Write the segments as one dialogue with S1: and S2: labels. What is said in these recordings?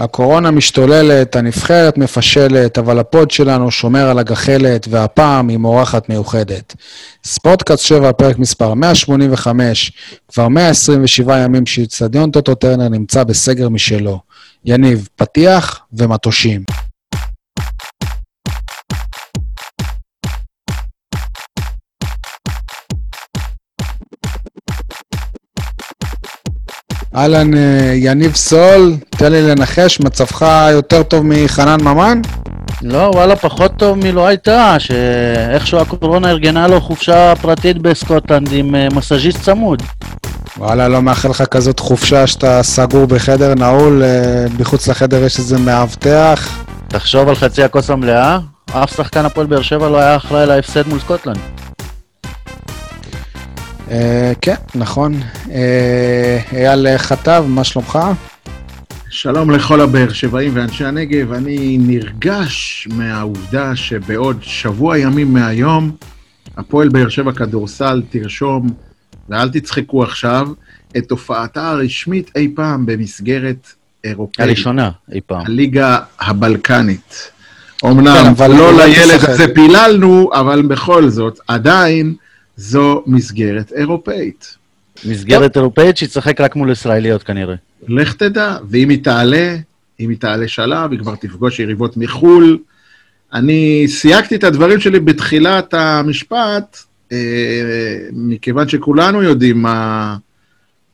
S1: הקורונה משתוללת, הנבחרת מפשלת, אבל הפוד שלנו שומר על הגחלת, והפעם עם אורחת מיוחדת. ספורטקאסט 7, פרק מספר 185, כבר 127 ימים שאיצטדיון טוטו טרנר נמצא בסגר משלו. יניב, פתיח ומטושים. אהלן, אה, יניב סול, תן לי לנחש, מצבך יותר טוב מחנן ממן?
S2: לא, וואלה, פחות טוב מלא הייתה, שאיכשהו הקורונה ארגנה לו חופשה פרטית בסקוטלנד עם אה, מסאז'יסט צמוד.
S1: וואלה, לא מאחל לך כזאת חופשה שאתה סגור בחדר נעול, אה, מחוץ לחדר יש איזה מאבטח.
S2: תחשוב על חצי הכוס המלאה, אף שחקן הפועל באר שבע לא היה אחראי להפסד מול סקוטלנד.
S1: אה, כן, נכון. אה, אייל חטב, מה שלומך?
S3: שלום לכל הבאר שבעים ואנשי הנגב. אני נרגש מהעובדה שבעוד שבוע ימים מהיום, הפועל באר שבע כדורסל תרשום, ואל תצחקו עכשיו, את הופעתה הרשמית אי פעם במסגרת אירופאית.
S2: הראשונה אי פעם.
S3: הליגה הבלקנית. אמנם כן, לא לילד הזה פיללנו, אבל בכל זאת, עדיין זו מסגרת אירופאית.
S2: מסגרת אירופאית שישחק רק מול ישראליות כנראה.
S3: לך תדע, ואם היא תעלה, אם היא תעלה שלב, היא כבר תפגוש יריבות מחו"ל. אני סייגתי את הדברים שלי בתחילת המשפט, אה, מכיוון שכולנו יודעים מה,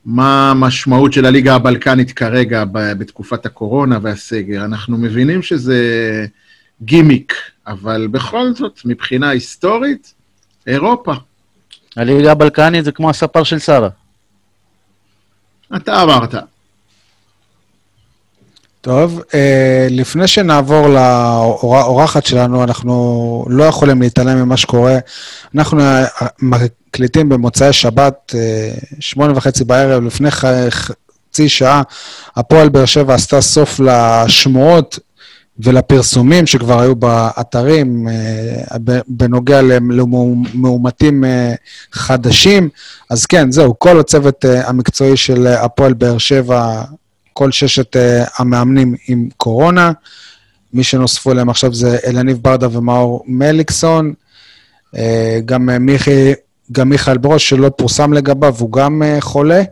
S3: מה המשמעות של הליגה הבלקנית כרגע בתקופת הקורונה והסגר. אנחנו מבינים שזה גימיק, אבל בכל זאת, מבחינה היסטורית, אירופה.
S2: הליגה הבלקנית זה כמו הספר של שרה.
S3: אתה אמרת.
S1: טוב, אה, לפני שנעבור לאורחת שלנו, אנחנו לא יכולים להתעלם ממה שקורה. אנחנו מקליטים במוצאי שבת, אה, שמונה וחצי בערב, לפני חצי שעה, הפועל באר שבע עשתה סוף לשמועות ולפרסומים שכבר היו באתרים אה, בנוגע למאומתים אה, חדשים. אז כן, זהו, כל הצוות אה, המקצועי של הפועל באר שבע, כל ששת המאמנים עם קורונה. מי שנוספו אליהם עכשיו זה אלניב ברדה ומאור מליקסון. גם, מיכי, גם מיכאל ברוש, שלא פורסם לגביו, הוא גם חולה.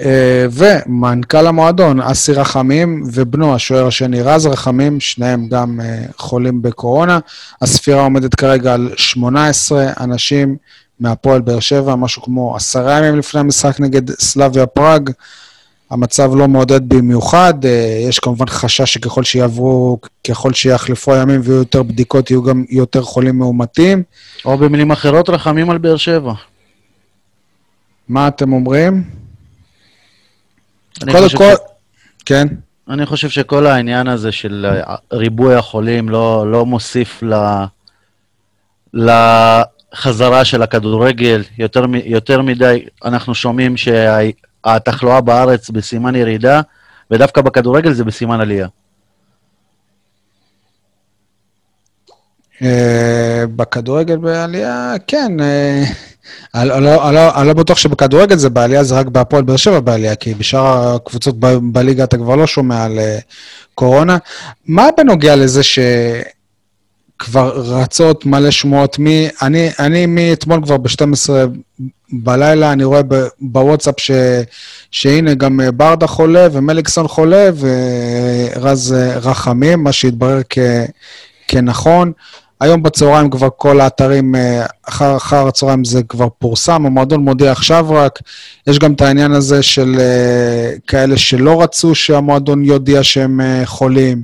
S1: אה, ומנכ"ל המועדון, אסי רחמים, ובנו, השוער השני, רז רחמים, שניהם גם אה, חולים בקורונה. הספירה עומדת כרגע על 18 אנשים מהפועל באר שבע, משהו כמו עשרה ימים לפני המשחק נגד סלאביה פראג. המצב לא מעודד במיוחד, אה, יש כמובן חשש שככל שיעברו, ככל שיחלפו הימים ויהיו יותר בדיקות, יהיו גם יותר חולים מאומתים.
S2: או במילים אחרות, רחמים על באר שבע.
S1: מה אתם אומרים?
S2: קודם כל, ש... כן. אני חושב שכל העניין הזה של ריבוי החולים לא, לא מוסיף ל... לחזרה של הכדורגל. יותר, יותר מדי אנחנו שומעים שהתחלואה בארץ בסימן ירידה, ודווקא בכדורגל זה בסימן עלייה.
S1: אה, בכדורגל בעלייה, כן. אה, לא, לא, אני לא בטוח שבכדורגל זה בעלייה, זה רק בהפועל באר שבע בעלייה, כי בשאר הקבוצות בליגה אתה כבר לא שומע על אה, קורונה. מה בנוגע לזה שכבר רצות מלא שמועות? מי, אני, אני מאתמול כבר ב-12 בלילה, אני רואה בוואטסאפ ש, שהנה גם ברדה חולה ומליקסון חולה ורז רחמים, מה שהתברר כנכון. היום בצהריים כבר כל האתרים, אה, אחר, אחר הצהריים זה כבר פורסם, המועדון מודיע עכשיו רק. יש גם את העניין הזה של אה, כאלה שלא רצו שהמועדון יודיע שהם אה, חולים.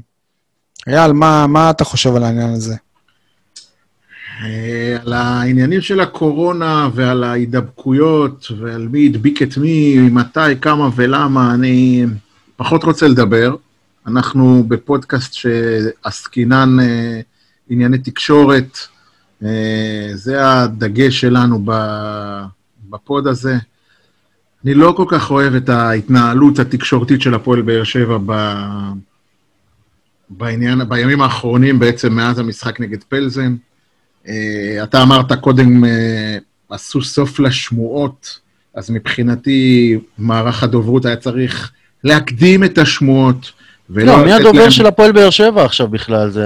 S1: אייל, מה, מה אתה חושב על העניין הזה?
S3: על העניינים של הקורונה ועל ההידבקויות ועל מי הדביק את מי, מתי, כמה ולמה, אני פחות רוצה לדבר. אנחנו בפודקאסט שעסקינן ענייני תקשורת. אה, זה הדגש שלנו בפוד הזה. אני לא כל כך אוהב את ההתנהלות התקשורתית של הפועל באר שבע ב... בעניין, בימים האחרונים, בעצם מאז המשחק נגד פלזן. אה, אתה אמרת קודם, אה, עשו סוף לשמועות, אז מבחינתי מערך הדוברות היה צריך להקדים את השמועות ולא
S2: לא, מי הדובר
S3: להם-
S2: של הפועל באר שבע עכשיו בכלל? זה...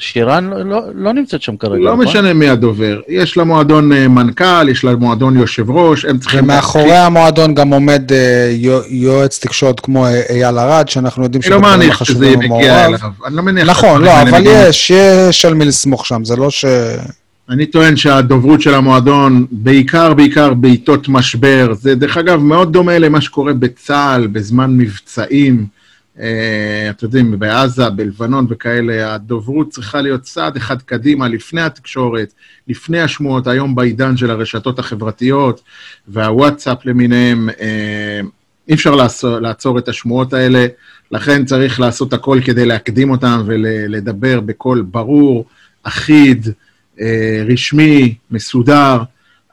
S2: שירן לא- לא- לא נמצאת שם כרגע,
S3: לא
S2: נכון?
S3: משנה מי הדובר. יש למועדון אה, מנכ"ל, יש למועדון יושב ראש, הם צריכים...
S1: ומאחורי המועדון גם עומד אה, יו- יועץ תקשורת כמו אה, אייל ארד, שאנחנו יודעים
S3: אני לא
S1: שבדברים
S3: מניח שזה יגיע
S1: מעורב.
S3: אליו. אני לא מניח...
S1: נכון, לא, אבל
S3: מגיעים.
S1: יש, יש על מי לסמוך שם, זה לא ש...
S3: אני טוען שהדוברות של המועדון, בעיקר בעיקר בעיתות משבר, זה דרך אגב מאוד דומה למה שקורה בצה"ל בזמן מבצעים, אתם יודעים, בעזה, בלבנון וכאלה, הדוברות צריכה להיות צעד אחד קדימה, לפני התקשורת, לפני השמועות, היום בעידן של הרשתות החברתיות והוואטסאפ למיניהם, אה, אי אפשר לעצור, לעצור את השמועות האלה, לכן צריך לעשות הכל כדי להקדים אותן ולדבר בקול ברור, אחיד, אה, רשמי, מסודר.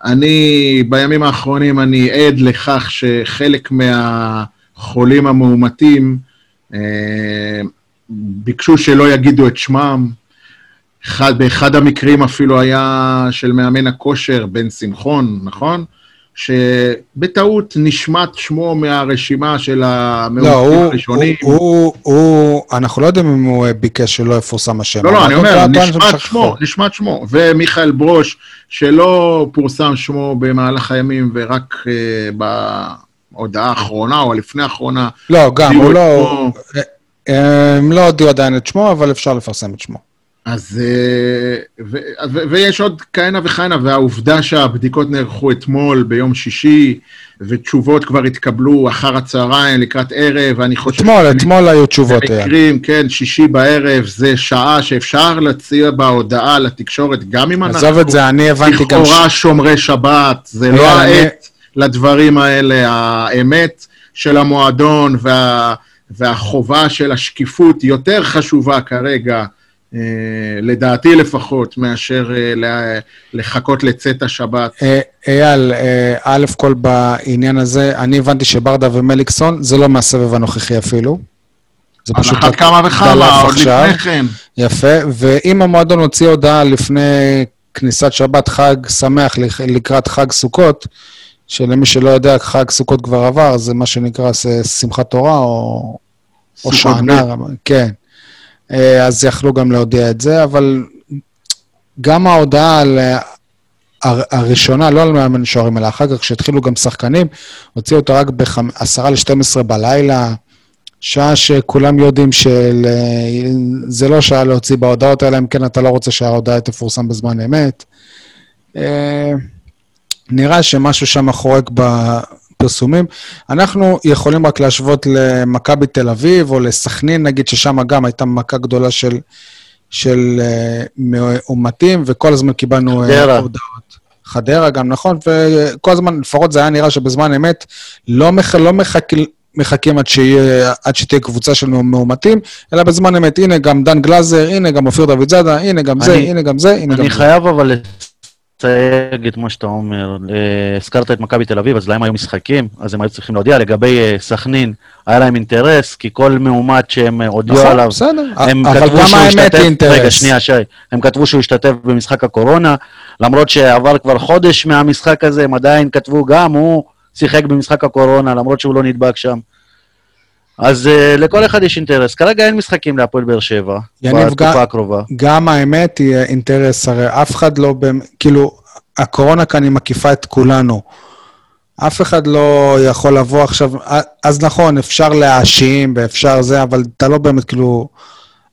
S3: אני, בימים האחרונים, אני עד לכך שחלק מהחולים המאומתים אה, ביקשו שלא יגידו את שמם. אחד, באחד המקרים אפילו היה של מאמן הכושר, בן שמחון, נכון? שבטעות נשמט שמו מהרשימה של
S1: לא,
S3: המאומתים
S1: הוא,
S3: הראשונים.
S1: הוא, הוא, הוא, אנחנו לא יודעים אם הוא אה, ביקש שלא יפורסם השם.
S3: לא, לא, אני אומר, נשמט שמו. נשמט שמו. ומיכאל ברוש, שלא פורסם שמו במהלך הימים, ורק אה, בהודעה האחרונה או לפני האחרונה,
S1: לא, גם, הוא לא...
S3: שמו.
S1: אה, הם לא הודיעו עדיין את שמו, אבל אפשר לפרסם את שמו.
S3: אז... אה, ו- ו- ויש עוד כהנה וכהנה, והעובדה שהבדיקות נערכו אתמול, ביום שישי, ותשובות כבר התקבלו אחר הצהריים, לקראת ערב, ואני חושב...
S1: אתמול, אתמול היו תשובות.
S3: במקרים, כן, שישי בערב, זה שעה שאפשר להציע בהודעה לתקשורת, גם אם אנחנו...
S1: עזוב את זה, אני הבנתי גם...
S3: לכאורה שומרי שבת, זה לא
S1: אני-
S3: העת לדברים האלה. האמת של המועדון וה, והחובה של השקיפות יותר חשובה כרגע, אה, לדעתי לפחות, מאשר אה, ל- לחכות לצאת השבת.
S1: אה, אייל, אה, א' כל בעניין הזה, אני הבנתי שברדה ומליקסון זה לא מהסבב הנוכחי אפילו. זה
S3: על
S1: פשוט
S3: אחת כמה וכמה, עוד
S1: עכשיו.
S3: לפני כן.
S1: יפה, ואם המועדון הוציא הודעה לפני כניסת שבת חג שמח לק- לקראת חג סוכות, שלמי שלא יודע, חג סוכות כבר עבר, זה מה שנקרא שמחת תורה או, או שענה, כן. אה, אז יכלו גם להודיע את זה, אבל גם ההודעה על... אה, הר- הראשונה, לא על מאמן שוערים, אלא אחר כך, כשהתחילו גם שחקנים, הוציאו אותה רק ב-10 ל-12 בלילה, שעה שכולם יודעים שזה לא שעה להוציא בהודעות האלה, אם כן אתה לא רוצה שההודעה תפורסם בזמן אמת. אה, נראה שמשהו שם חורק בפרסומים. אנחנו יכולים רק להשוות למכבי תל אביב או לסכנין, נגיד ששם גם הייתה מכה גדולה של, של אה, מאומתים, וכל הזמן קיבלנו אה,
S2: חדרה.
S1: הודעות. חדרה גם, נכון, וכל הזמן, לפחות זה היה נראה שבזמן אמת לא, מח, לא מחכ, מחכים עד, שיהיה, עד שתהיה קבוצה של מאומתים, אלא בזמן אמת, הנה גם דן גלאזר, הנה גם אופיר דוד זאדה, הנה גם זה,
S2: אני-
S1: הנה גם זה, הנה גם
S2: אני
S1: זה.
S2: חייב אבל לסייג את מה שאתה אומר. אה, הזכרת את מכבי תל אביב, אז להם היו משחקים, אז הם היו צריכים להודיע. לגבי אה, סכנין, היה להם אינטרס, כי כל מאומת שהם אה, הודיעו
S1: נכון,
S2: עליו,
S1: בסדר,
S2: הם
S1: אבל
S2: כתבו שהוא השתתף,
S1: אינטרס.
S2: רגע, שנייה, שי, הם כתבו שהוא השתתף במשחק הקורונה, למרות שעבר כבר חודש מהמשחק הזה, הם עדיין כתבו גם, הוא שיחק במשחק הקורונה, למרות שהוא לא נדבק שם. אז uh, לכל אחד יש אינטרס. כרגע אין משחקים להפועל באר שבע, בתקופה
S1: גם-
S2: הקרובה.
S1: גם האמת היא אינטרס, הרי אף אחד לא, במ- כאילו, הקורונה כאן היא מקיפה את כולנו. אף אחד לא יכול לבוא עכשיו, אז נכון, אפשר להאשים ואפשר זה, אבל אתה לא באמת, כאילו,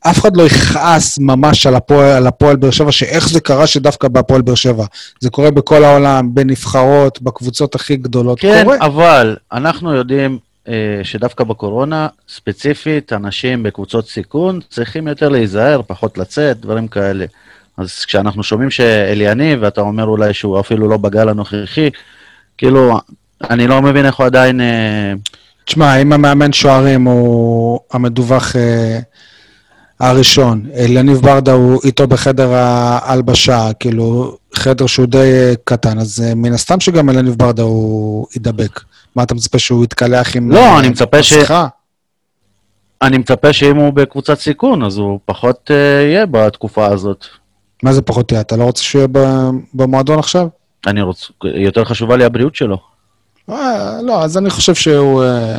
S1: אף אחד לא יכעס ממש על הפועל, על הפועל באר שבע, שאיך זה קרה שדווקא בהפועל באר שבע. זה קורה בכל העולם, בנבחרות, בקבוצות הכי גדולות.
S2: כן,
S1: קורה.
S2: אבל אנחנו יודעים שדווקא בקורונה, ספציפית, אנשים בקבוצות סיכון צריכים יותר להיזהר, פחות לצאת, דברים כאלה. אז כשאנחנו שומעים שאליניב, ואתה אומר אולי שהוא אפילו לא בגל הנוכחי, כאילו, אני לא מבין איך הוא עדיין... אה,
S1: תשמע, אם המאמן שוערים הוא המדווח אה, הראשון, אלניב ברדה הוא איתו בחדר ההלבשה, כאילו, חדר שהוא די אה, קטן, אז אה, מן הסתם שגם אלניב ברדה הוא יידבק. מה אתה מצפה שהוא יתקלח עם...
S2: לא,
S1: אה,
S2: אני מצפה ש-? אני מצפה שאם הוא בקבוצת סיכון, אז הוא פחות אה, יהיה בתקופה הזאת.
S1: מה זה פחות יהיה? אתה לא רוצה שהוא יהיה במועדון עכשיו?
S2: אני רוצה, יותר חשובה לי הבריאות שלו.
S1: אה, לא, אז אני חושב שהוא... אה,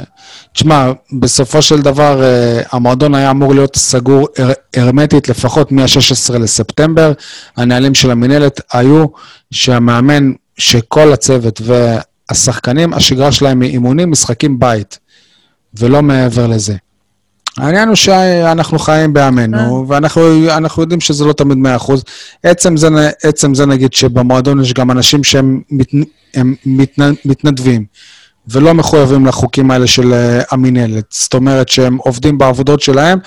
S1: תשמע, בסופו של דבר אה, המועדון היה אמור להיות סגור הר- הרמטית לפחות מה-16 לספטמבר. הנהלים של המינהלת היו שהמאמן, שכל הצוות והשחקנים, השגרה שלהם היא אימונים, משחקים בית, ולא מעבר לזה. העניין הוא שאנחנו חיים בעמנו, ואנחנו אנחנו יודעים שזה לא תמיד 100%. עצם זה, עצם זה נגיד שבמועדון יש גם אנשים שהם מת, מתנ, מתנדבים, ולא מחויבים לחוקים האלה של אה, המינהלת. זאת אומרת שהם עובדים בעבודות שלהם,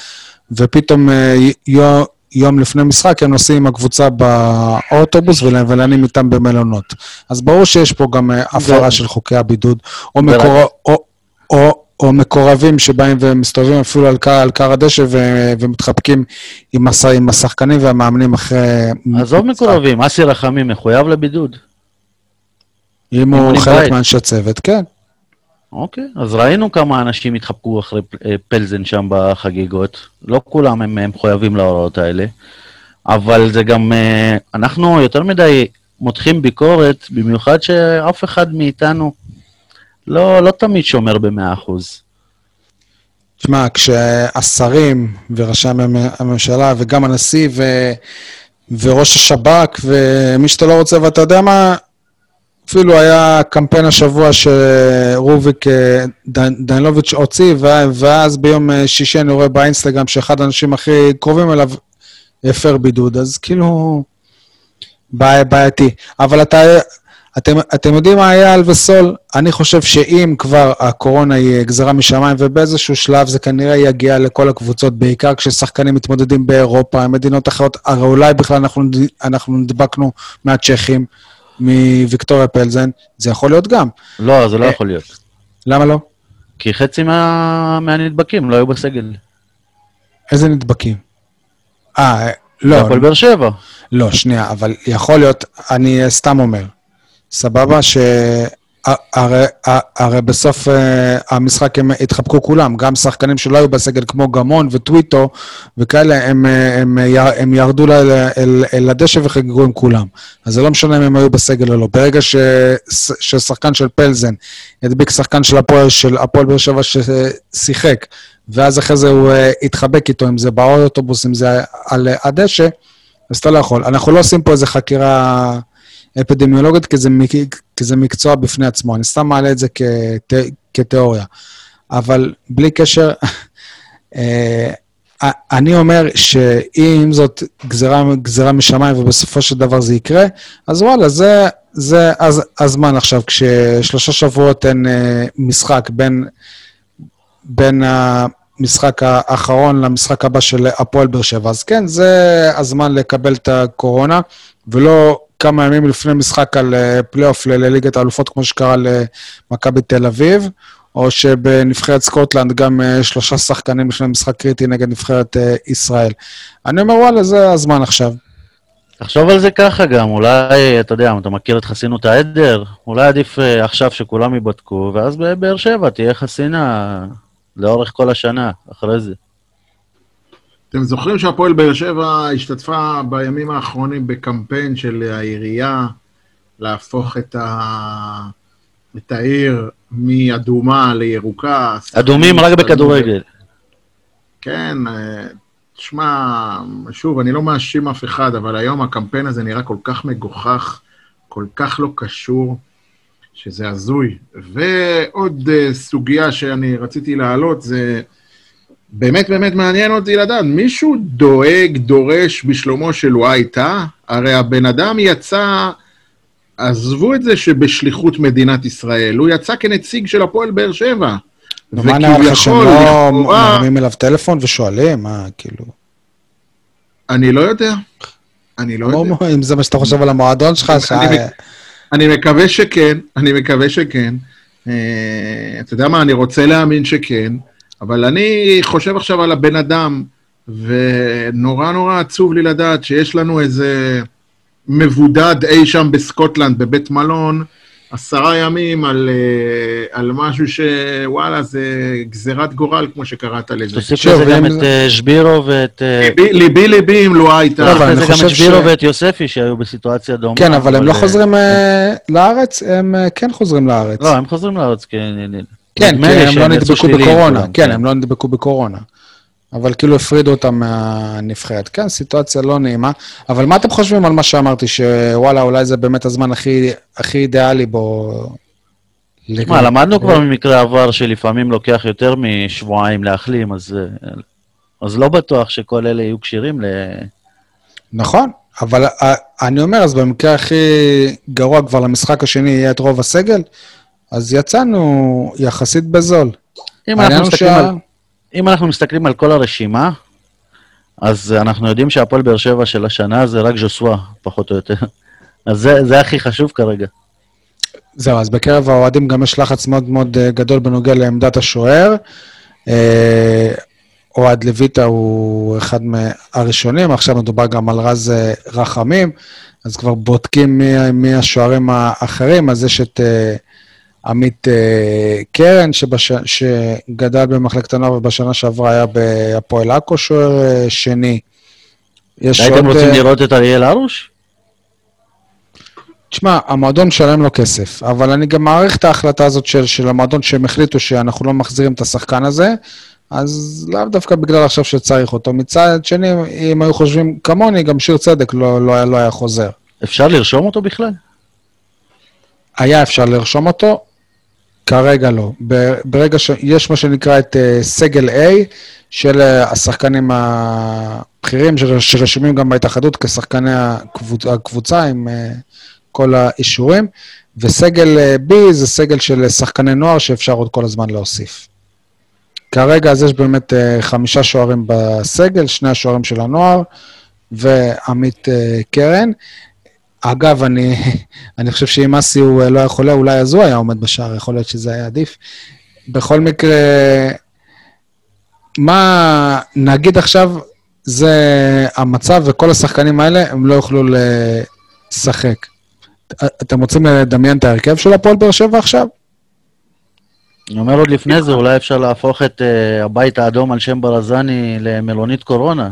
S1: ופתאום אה, יום, יום לפני משחק הם נוסעים עם הקבוצה באוטובוס ולנים איתם במלונות. אז ברור שיש פה גם אה, הפרה של חוקי הבידוד, או, מקור, או, או, או מקורבים שבאים ומסתובבים אפילו על קר, על קר הדשא ו, ומתחבקים עם, הש, עם השחקנים והמאמנים אחרי...
S2: עזוב מקורבים, אסי רחמים מחויב לבידוד.
S1: אם הוא חלק. מאנשי צוות, כן.
S2: אוקיי, אז ראינו כמה אנשים התחבקו אחרי פלזן שם בחגיגות. לא כולם הם, הם מחויבים להוראות האלה, אבל זה גם, אנחנו יותר מדי מותחים ביקורת, במיוחד שאף אחד מאיתנו לא, לא תמיד שומר במאה אחוז.
S1: תשמע, כשהשרים וראשי הממשלה וגם הנשיא ו... וראש השב"כ ומי שאתה לא רוצה, ואתה יודע מה, אפילו היה קמפיין השבוע שרוביק דנילוביץ' הוציא, ואז ביום שישי אני רואה באינסטגרם שאחד האנשים הכי קרובים אליו הפר בידוד, אז כאילו, בעייתי. אבל אתה, אתם, אתם יודעים מה היה על וסול? אני חושב שאם כבר הקורונה היא גזרה משמיים, ובאיזשהו שלב זה כנראה יגיע לכל הקבוצות, בעיקר כששחקנים מתמודדים באירופה, מדינות אחרות, הרי אולי בכלל אנחנו, אנחנו נדבקנו מהצ'כים, מוויקטוריה פלזן, זה יכול להיות גם.
S2: לא, זה לא יכול להיות.
S1: למה לא?
S2: כי חצי מה... מהנדבקים לא היו בסגל.
S1: איזה נדבקים? אה, לא.
S2: הפועל באר שבע.
S1: לא, שנייה, אבל יכול להיות, אני סתם אומר. סבבה? שהרי הרי בסוף המשחק הם התחבקו כולם, גם שחקנים שלא היו בסגל כמו גמון וטוויטו וכאלה, הם, הם, הם ירדו אל, אל, אל הדשא וחגגו עם כולם. אז זה לא משנה אם הם היו בסגל או לא. ברגע ש, ששחקן של פלזן ידביק שחקן של הפועל, של הפועל באר שבע ששיחק, ואז אחרי זה הוא התחבק איתו, אם זה באוטובוס, אם זה על הדשא, אז אתה לא יכול. אנחנו לא עושים פה איזה חקירה... אפידמיולוגית, כי זה, מקצוע בפני עצמו. אני סתם מעלה את זה כת, כתיאוריה. אבל בלי קשר, אה, אני אומר שאם זאת גזירה, גזירה משמיים ובסופו של דבר זה יקרה, אז וואלה, זה, זה הז, הזמן עכשיו, כששלושה שבועות אין אה, משחק בין, בין המשחק האחרון למשחק הבא של הפועל באר שבע. אז כן, זה הזמן לקבל את הקורונה, ולא כמה ימים לפני משחק על פלייאוף לליגת האלופות, כמו שקרה למכבי תל אביב, או שבנבחרת סקוטלנד גם שלושה שחקנים לפני משחק קריטי נגד נבחרת ישראל. אני אומר, וואלה, זה הזמן עכשיו.
S2: תחשוב על זה ככה גם, אולי, אתה יודע, אתה מכיר את חסינות העדר? אולי עדיף עכשיו שכולם ייבדקו, ואז בבאר שבע תהיה חסינה לאורך כל השנה, אחרי זה.
S3: אתם זוכרים שהפועל באר שבע השתתפה בימים האחרונים בקמפיין של העירייה להפוך את, ה... את העיר מאדומה לירוקה?
S2: אדומים רק בכדורגל.
S3: כן, תשמע, שוב, אני לא מאשים אף אחד, אבל היום הקמפיין הזה נראה כל כך מגוחך, כל כך לא קשור, שזה הזוי. ועוד סוגיה שאני רציתי להעלות זה... באמת באמת מעניין אותי לדעת, מישהו דואג, דורש בשלומו של וואי טאה? הרי הבן אדם יצא, עזבו את זה שבשליחות מדינת ישראל, הוא יצא כנציג של הפועל באר שבע.
S1: ומה נראה לך שהם לא מרימים אליו טלפון ושואלים? מה, כאילו...
S3: אני לא יודע. אני לא יודע.
S1: אם זה מה שאתה חושב על המועדון שלך, ש...
S3: אני מקווה שכן, אני מקווה שכן. אתה יודע מה, אני רוצה להאמין שכן. אבל אני חושב עכשיו על הבן אדם, ונורא נורא עצוב לי לדעת שיש לנו איזה מבודד אי שם בסקוטלנד, בבית מלון, עשרה ימים על, אה, על משהו שוואלה, זה גזירת גורל, כמו שקראת לזה.
S2: תוסיף לזה גם את
S1: זה-
S2: אה, שבירו ואת... אה,
S3: ליבי- ליבי ליבי אם לואה הייתה.
S1: לא, אבל
S2: תוסיף
S1: אני
S2: לזה גם
S1: חושב
S2: את שבירו
S1: ש-
S2: ואת יוספי שהיו בסיטואציה דומה.
S1: כן, אבל הם לא חוזרים אה, לארץ, הם כן חוזרים לארץ.
S2: לא, הם חוזרים לארץ, כי...
S1: כן, כי הם לא נדבקו בקורונה.
S2: כולם,
S1: כן, הם לא נדבקו בקורונה. אבל כאילו הפרידו אותם מהנבחרת. כן, סיטואציה לא נעימה. אבל מה אתם חושבים על מה שאמרתי, שוואלה, אולי זה באמת הזמן הכי, הכי אידיאלי בו...
S2: מה, למדנו כבר ממקרה עבר שלפעמים לוקח יותר משבועיים להחלים, אז, אז לא בטוח שכל אלה יהיו כשירים ל...
S1: נכון, אבל אה, אני אומר, אז במקרה הכי גרוע כבר למשחק השני יהיה את רוב הסגל, אז יצאנו יחסית בזול.
S2: אם אנחנו, מסתכלים
S1: שה-
S2: על, אם אנחנו מסתכלים על כל הרשימה, אז אנחנו יודעים שהפועל באר שבע של השנה זה רק ז'וסווה, פחות או יותר. אז זה, זה הכי חשוב כרגע.
S1: זהו, אז בקרב האוהדים גם יש לחץ מאוד מאוד אה, גדול בנוגע לעמדת השוער. אה, אוהד לויטה הוא אחד מהראשונים, עכשיו מדובר גם על רז אה, רחמים, אז כבר בודקים מי, מי השוערים האחרים, אז יש את אה, עמית אה, קרן, שבש... שגדל במחלקת הנוער ובשנה שעברה היה בהפועל עכו שוער אה, שני. יש
S2: הייתם רוצים
S1: אה,
S2: לראות את אריאל הרוש?
S1: תשמע, המועדון משלם לו כסף, אבל אני גם מעריך את ההחלטה הזאת של, של המועדון שהם החליטו שאנחנו לא מחזירים את השחקן הזה, אז לאו דווקא בגלל עכשיו שצריך אותו. מצד שני, אם היו חושבים כמוני, גם שיר צדק לא, לא, לא היה חוזר.
S2: אפשר לרשום אותו בכלל?
S1: היה אפשר לרשום אותו, כרגע לא. ברגע שיש מה שנקרא את uh, סגל A, של uh, השחקנים הבכירים שר- שרשומים גם בהתאחדות כשחקני הקבוצ- הקבוצה עם uh, כל האישורים, וסגל B זה סגל של שחקני נוער שאפשר עוד כל הזמן להוסיף. כרגע אז יש באמת חמישה שוערים בסגל, שני השוערים של הנוער ועמית קרן. אגב, אני, אני חושב שאם אסי הוא אה, לא היה חולה, אולי אז הוא היה עומד בשער, יכול להיות שזה היה עדיף. בכל מקרה, מה נגיד עכשיו, זה המצב, וכל השחקנים האלה, הם לא יוכלו לשחק. אתם רוצים לדמיין את ההרכב של הפועל באר שבע עכשיו?
S2: אני אומר עוד לפני זה, אולי אפשר להפוך את uh, הבית האדום על שם ברזני למלונית קורונה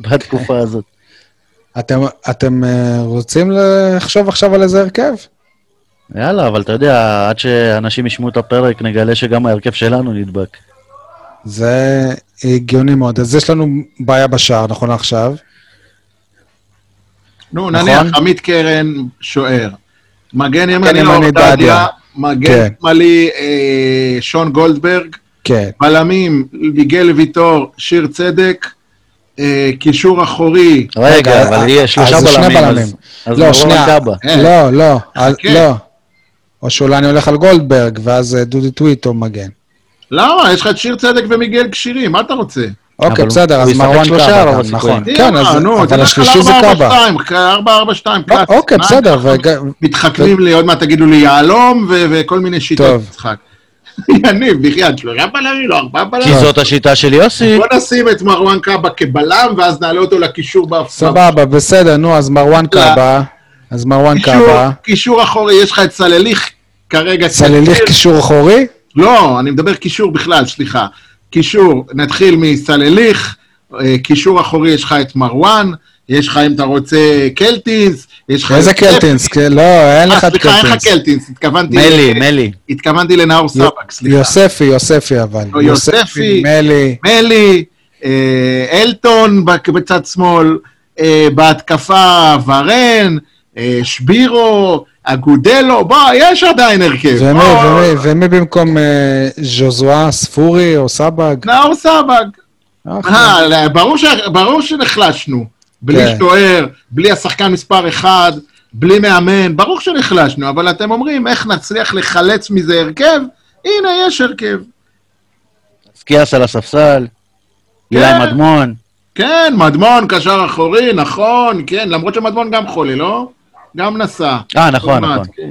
S2: בתקופה הזאת.
S1: אתם, אתם אה, רוצים לחשוב עכשיו על איזה הרכב?
S2: יאללה, אבל אתה יודע, עד שאנשים ישמעו את הפרק, נגלה שגם ההרכב שלנו נדבק.
S1: זה הגיוני מאוד. אז יש לנו בעיה בשער, נכון לעכשיו.
S3: נו,
S1: נכון?
S3: נניח עמית קרן, שוער. מגן ימני
S1: ימני
S3: אור
S1: דדיה.
S3: דדיה, מגן
S1: כן.
S3: שמאלי אה, שון גולדברג,
S1: כן.
S3: בלמים מיגל ויטור, שיר צדק, קישור אחורי,
S2: רגע, אבל
S1: אה,
S2: יהיה שלושה
S1: אז זה שני
S2: בלמים. אז-
S1: לא, שנייה.
S2: קאבה.
S3: אה.
S1: לא, לא,
S3: חכה.
S1: לא. או שאולי אני הולך על גולדברג, ואז אה, דודי טוויטו מגן.
S3: למה? יש לך את שיר צדק ומיגל כשירים, מה אתה רוצה?
S1: אוקיי, בסדר, אז מרואן
S2: שלושה,
S1: קאבה. נכון. כן, אז-
S3: נו,
S1: אבל השלישי זה קאבה.
S3: 4-4-2,
S1: לא,
S3: קלאסי.
S1: אוקיי, בסדר,
S3: מתחכמים לי, עוד מעט תגידו לי יהלום וכל מיני שיטות. משחק. יניב, בחייאת, שלושה בלמים, לא ארבעה
S2: כי
S3: בלמים.
S2: זאת השיטה של יוסי.
S3: בוא נשים את מרואן קאבה כבלם, ואז נעלה אותו לקישור בהפסקה.
S1: סבבה, בסדר, נו, אז מרואן קאבה, אז מרואן קאבה.
S3: קישור אחורי, יש לך את סלליך כרגע.
S1: סלליך. קישור אחורי?
S3: לא, אני מדבר קישור בכלל, סליחה. קישור, נתחיל מסלליך, אה, קישור אחורי יש לך את מרואן, יש לך, אם אתה רוצה, קלטינס, יש לך...
S1: איזה קלטינס? כן, לא, אין
S3: אה,
S1: לך את
S3: סליחה, אין לך
S1: קלטינס.
S3: קלטינס, התכוונתי...
S2: מלי, מלי.
S3: התכוונתי לנאור סבק, סליחה.
S1: יוספי, יוספי אבל.
S3: לא, יוספי.
S1: מלי.
S3: מלי, אה, אלטון בצד שמאל, אה, בהתקפה ורן, שבירו, אגודלו, בוא, יש עדיין הרכב.
S1: ומי,
S3: בוא.
S1: ומי, ומי במקום אה, ז'וזואה, ספורי או סבג?
S3: נאור סבג. ברור שנחלשנו. בלי
S1: כן.
S3: שוער, בלי השחקן מספר אחד, בלי מאמן, ברור שנחלשנו, אבל אתם אומרים, איך נצליח לחלץ מזה הרכב? הנה, יש הרכב.
S2: סקיאס על הספסל, אילי מדמון.
S3: כן, מדמון, קשר אחורי, נכון, כן, למרות שמדמון גם חולה, לא? גם נסע.
S2: אה, נכון,
S3: עוד מעט,
S2: נכון.
S3: כן.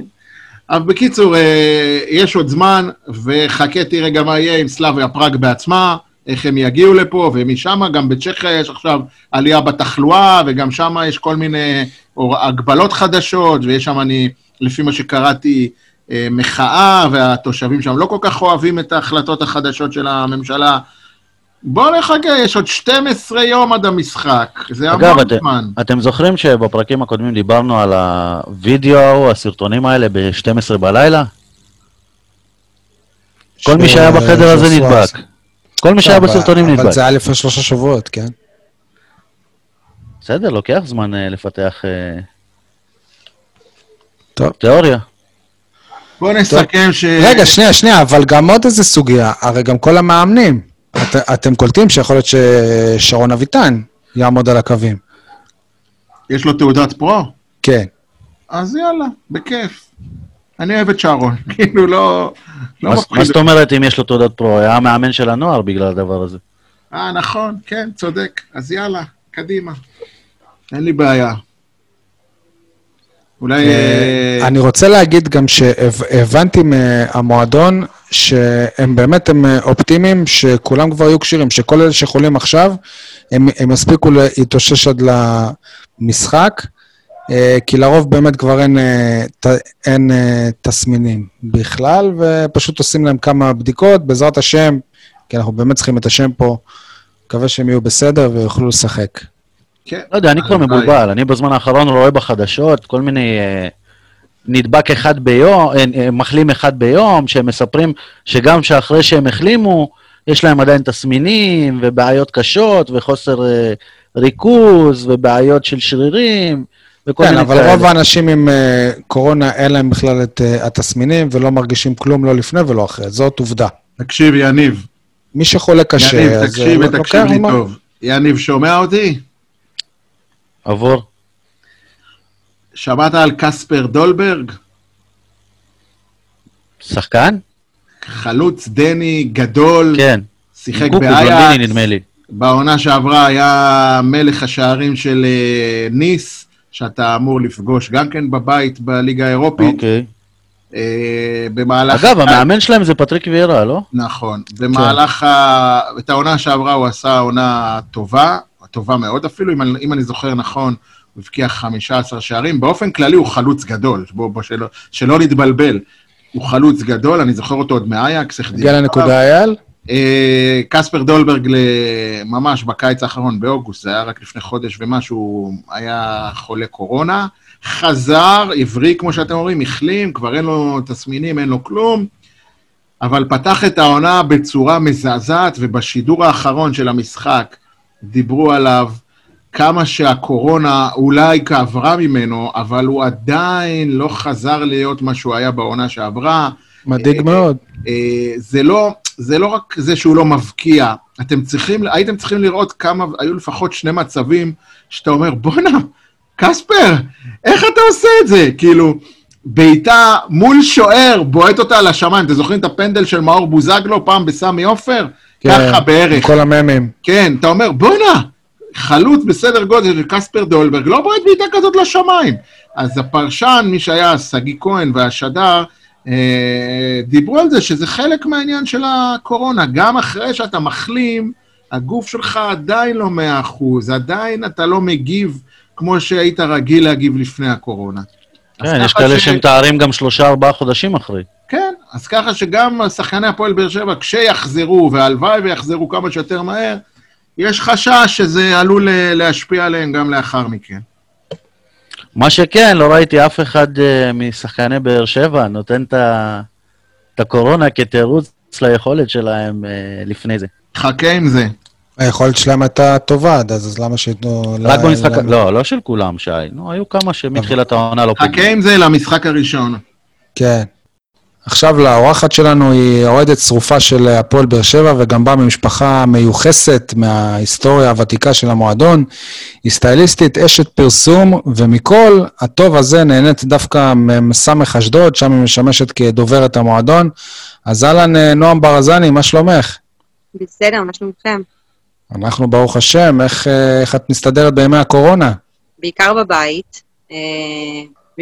S3: אבל בקיצור, אה, יש עוד זמן, וחכה תראה גם מה יהיה עם סלאביה פראג בעצמה, איך הם יגיעו לפה, ומשם גם בצ'כיה יש עכשיו עלייה בתחלואה, וגם שם יש כל מיני הגבלות חדשות, ויש שם, אני לפי מה שקראתי, אה, מחאה, והתושבים שם לא כל כך אוהבים את ההחלטות החדשות של הממשלה. בואו נחכה, יש עוד 12 יום עד המשחק, זה
S2: אגב,
S3: המון
S2: אתם,
S3: זמן.
S2: אתם זוכרים שבפרקים הקודמים דיברנו על הווידאו, הסרטונים האלה ב-12 בלילה? כל מי
S1: ש-
S2: שהיה בחדר הזה. נדבק. כל מי שהיה
S1: אבל-
S2: בסרטונים
S1: אבל
S2: נדבק.
S1: זה היה לפני שלושה שבועות, כן?
S2: בסדר, לוקח זמן אה, לפתח אה,
S1: טוב.
S2: תיאוריה.
S3: בואו נסכם ש...
S1: רגע, שנייה, שנייה, אבל גם עוד איזה סוגיה, הרי גם כל המאמנים, את, אתם קולטים שיכול להיות ששרון אביטן יעמוד על הקווים.
S3: יש לו תעודת פרו?
S1: כן.
S3: אז יאללה, בכיף. אני אוהב את שרון, כאילו לא... לא
S2: מה זאת. אומרת אם יש לו תעודת פרו? היה המאמן של הנוער בגלל הדבר הזה.
S3: אה, נכון, כן, צודק. אז יאללה, קדימה. אין לי בעיה. אולי... אה,
S1: אני רוצה להגיד גם שהבנתי מהמועדון שהם באמת הם אופטימיים, שכולם כבר יהיו כשירים, שכל אלה שחולים עכשיו, הם, הם יספיקו להתאושש עד למשחק, אה, כי לרוב באמת כבר אין, אה, ת- אין אה, תסמינים בכלל, ופשוט עושים להם כמה בדיקות, בעזרת השם, כי אנחנו באמת צריכים את השם פה, מקווה שהם יהיו בסדר ויוכלו לשחק.
S3: כן.
S2: לא יודע, אני כבר. מבולבל. אני בזמן האחרון רואה בחדשות כל מיני אה, נדבק אחד ביום, אה, אה, מחלים אחד ביום, שהם מספרים שגם שאחרי שהם החלימו, יש להם עדיין תסמינים ובעיות קשות וחוסר אה, ריכוז ובעיות של שרירים וכל
S1: כן,
S2: מיני
S1: אבל
S2: כאלה.
S1: רוב האנשים עם אה, קורונה, אין להם בכלל את אה, התסמינים ולא מרגישים כלום, לא לפני ולא אחרי. זאת עובדה.
S3: תקשיב, יניב.
S1: מי שחולה קשה,
S3: יניב,
S1: אז...
S3: תקשיב
S1: אה,
S3: ותקשיב
S1: לוקח
S3: לי
S1: זמן.
S3: טוב. יניב, שומע אותי?
S2: עבור.
S3: שמעת על קספר דולברג?
S2: שחקן?
S3: חלוץ דני גדול,
S2: כן.
S3: שיחק באייקס.
S2: נדמה לי.
S3: בעונה שעברה היה מלך השערים של ניס, שאתה אמור לפגוש גם כן בבית בליגה האירופית.
S2: אוקיי.
S3: אה, במהלך...
S2: אגב, המאמן שלהם זה פטריק ויארה, לא?
S3: נכון. במהלך ה... את העונה שעברה הוא עשה עונה טובה, טובה מאוד אפילו, אם, אני- אם אני זוכר נכון, הוא הבקיע 15 שערים. באופן כללי הוא חלוץ גדול, בוא, בוא שלא, שלא נתבלבל. הוא חלוץ גדול, אני זוכר אותו עוד מאייקס, איך
S1: הגיע לנקודה אייל?
S3: אה, קספר דולברג ממש בקיץ האחרון, באוגוסט, זה היה רק לפני חודש ומשהו, היה חולה קורונה, חזר, הבריא, כמו שאתם אומרים, החלים, כבר אין לו תסמינים, אין לו כלום, אבל פתח את העונה בצורה מזעזעת, ובשידור האחרון של המשחק דיברו עליו כמה שהקורונה אולי עברה ממנו, אבל הוא עדיין לא חזר להיות מה שהוא היה בעונה שעברה.
S1: מדאיג
S3: אה,
S1: מאוד.
S3: אה, זה לא, זה לא רק זה שהוא לא מבקיע, אתם צריכים, הייתם צריכים לראות כמה, היו לפחות שני מצבים שאתה אומר, בואנה, קספר, איך אתה עושה את זה? כאילו, בעיטה מול שוער, בועט אותה לשמיים. אתם זוכרים את הפנדל של מאור בוזגלו פעם בסמי עופר? ככה
S1: כן,
S3: בערך.
S1: כל הממים.
S3: כן, אתה אומר, בואנה, חלוץ בסדר גודל של קספר דולברג, לא בועט בעיטה כזאת לשמיים. אז הפרשן, מי שהיה שגיא כהן והשדר, דיברו על זה שזה חלק מהעניין של הקורונה. גם אחרי שאתה מחלים, הגוף שלך עדיין לא מאה אחוז, עדיין אתה לא מגיב כמו שהיית רגיל להגיב לפני הקורונה.
S2: כן, יש כאלה
S3: ש-
S2: שמתארים גם שלושה, ארבעה חודשים אחרי.
S3: כן, אז ככה שגם שחקני הפועל באר שבע, כשיחזרו, והלוואי ויחזרו כמה שיותר מהר, יש חשש שזה עלול אה, להשפיע עליהם גם לאחר מכן.
S2: מה שכן, לא ראיתי אף אחד אה, משחקני באר שבע נותן את הקורונה כתירוץ ליכולת שלהם אה, לפני זה.
S3: חכה עם זה.
S1: היכולת שלהם הייתה טובה עד אז, אז למה שייתנו...
S2: רק במשחק, לא, לא של כולם, שי. נו, היו כמה שמתחילת העונה לא פגעו.
S3: חכה עם זה למשחק הראשון.
S1: כן. עכשיו לאורחת שלנו היא אוהדת שרופה של הפועל באר שבע וגם באה ממשפחה מיוחסת מההיסטוריה הוותיקה של המועדון. היא סטייליסטית, אשת פרסום, ומכל הטוב הזה נהנית דווקא מסמך אשדוד, שם היא משמשת כדוברת המועדון. אז אהלן, אה, נועם ברזני, מה שלומך?
S4: בסדר, מה שלומכם?
S1: אנחנו ברוך השם, איך, אה, איך את מסתדרת בימי הקורונה?
S4: בעיקר בבית.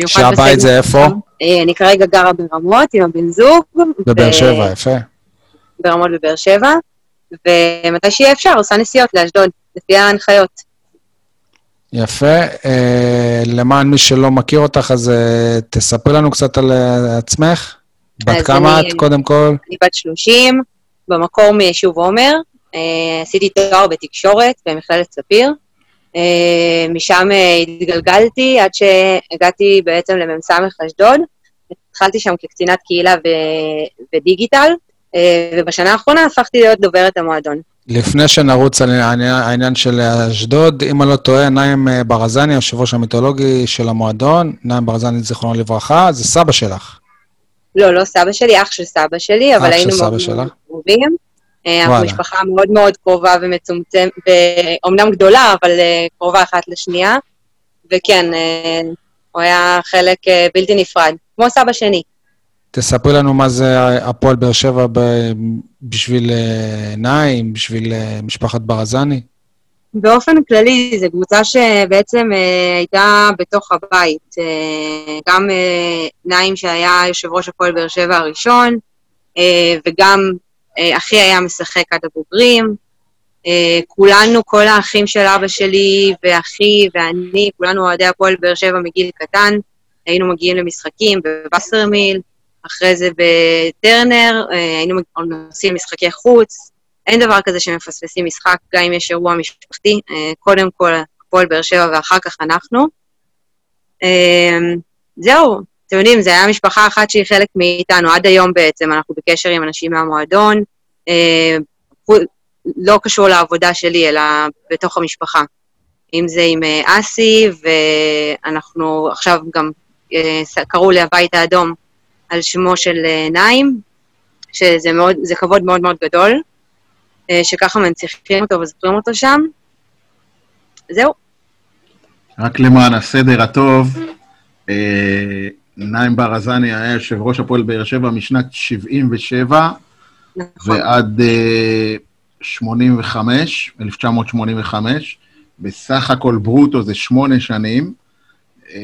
S1: שהבית זה איפה?
S4: אה, אני כרגע גרה ברמות עם הבן זוג.
S1: בבאר שבע, יפה.
S4: ברמות בבאר שבע, ומתי שיהיה אפשר עושה נסיעות לאשדוד, לפי ההנחיות.
S1: יפה. אה, למען מי שלא מכיר אותך, אז אה, תספרי לנו קצת על עצמך. בת כמה
S4: אני-
S1: את, קודם כל?
S4: אני בת 30, במקור מיישוב עומר. עשיתי תואר בתקשורת במכללת ספיר. אה, משם אה, התגלגלתי עד שהגעתי בעצם למ"ס אשדוד. התחלתי שם כקצינת קהילה ו- ודיגיטל, אה, ובשנה האחרונה הפכתי להיות דוברת המועדון.
S1: לפני שנרוץ על העניין- של אשדוד, אם אני לא טועה, נעים ברזני, היושב ראש המיתולוגי של המועדון, נעים ברזני, זיכרונו לברכה, זה סבא שלך.
S4: לא, לא סבא שלי, אח של סבא שלי, אבל היינו? מאוד קרובים. אה, אנחנו. משפחה מאוד מאוד קרובה ומצומצמת, אומנם גדולה, אבל אה, קרובה אחת לשנייה. וכן, אה, הוא היה חלק בלתי נפרד, כמו סבא שני.
S1: תספרי לנו מה זה הפועל באר שבע בשביל נעים, בשביל משפחת ברזני.
S4: באופן כללי, זו קבוצה שבעצם אה, הייתה בתוך הבית. אה, גם אה, נעים שהיה יושב ראש הפועל באר שבע הראשון, אה, וגם אחי היה משחק עד הבוגרים. אה, כולנו, כל האחים של אבא שלי ואחי ואני, כולנו אוהדי הפועל באר שבע מגיל קטן. היינו מגיעים למשחקים בבסרמיל, אחרי זה בטרנר, אה, היינו נוסעים למשחקי חוץ. אין דבר כזה שמפספסים משחק, גם אם יש אירוע משפחתי. אה, קודם כל הפועל באר שבע ואחר כך אנחנו. אה, זהו, אתם יודעים, זו הייתה משפחה אחת שהיא חלק מאיתנו, עד היום בעצם, אנחנו בקשר עם אנשים מהמועדון. אה, לא קשור לעבודה שלי, אלא בתוך המשפחה. אם זה עם אה, אסי, ואנחנו עכשיו גם אה, קראו לי הבית האדום על שמו של אה, נעים, שזה מאוד, זה כבוד מאוד מאוד גדול. אה, שככה מנציחים אותו וזוכרים אותו שם. זהו.
S3: רק למען הסדר הטוב, אה, נעים ברזני היה יושב ראש הפועל באר שבע משנת 77
S4: נכון.
S3: ועד אה, 85, 1985. בסך הכל ברוטו זה שמונה שנים, אה,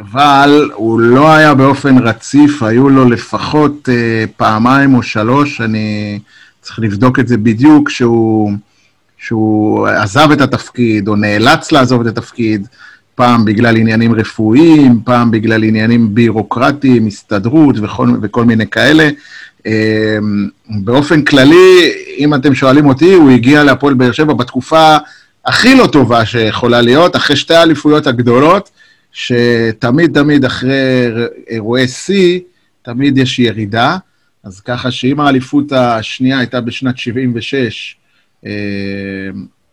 S3: אבל הוא לא היה באופן רציף, היו לו לפחות אה, פעמיים או שלוש, אני צריך לבדוק את זה בדיוק, שהוא, שהוא עזב את התפקיד, או נאלץ לעזוב את התפקיד, פעם בגלל עניינים רפואיים, פעם בגלל עניינים בירוקרטיים, הסתדרות וכל, וכל מיני כאלה. אה, באופן כללי, אם אתם שואלים אותי, הוא הגיע להפועל באר שבע בתקופה הכי לא טובה שיכולה להיות, אחרי שתי האליפויות הגדולות, שתמיד תמיד אחרי אירועי שיא, תמיד יש ירידה. אז ככה שאם האליפות השנייה הייתה בשנת 76, אה,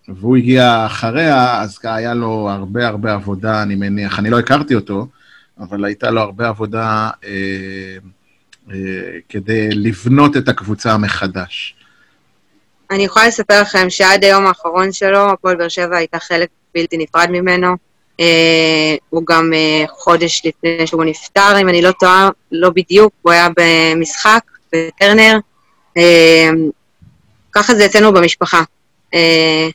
S3: והוא הגיע אחריה, אז היה לו הרבה הרבה עבודה, אני מניח. אני לא הכרתי אותו, אבל הייתה לו הרבה עבודה אה, אה, כדי לבנות את הקבוצה מחדש.
S4: אני יכולה לספר לכם שעד היום האחרון שלו, הפועל באר שבע הייתה חלק בלתי נפרד ממנו. אה, הוא גם אה, חודש לפני שהוא נפטר, אם אני לא טועה, לא בדיוק, הוא היה במשחק בטרנר. אה, ככה זה אצלנו במשפחה. אה,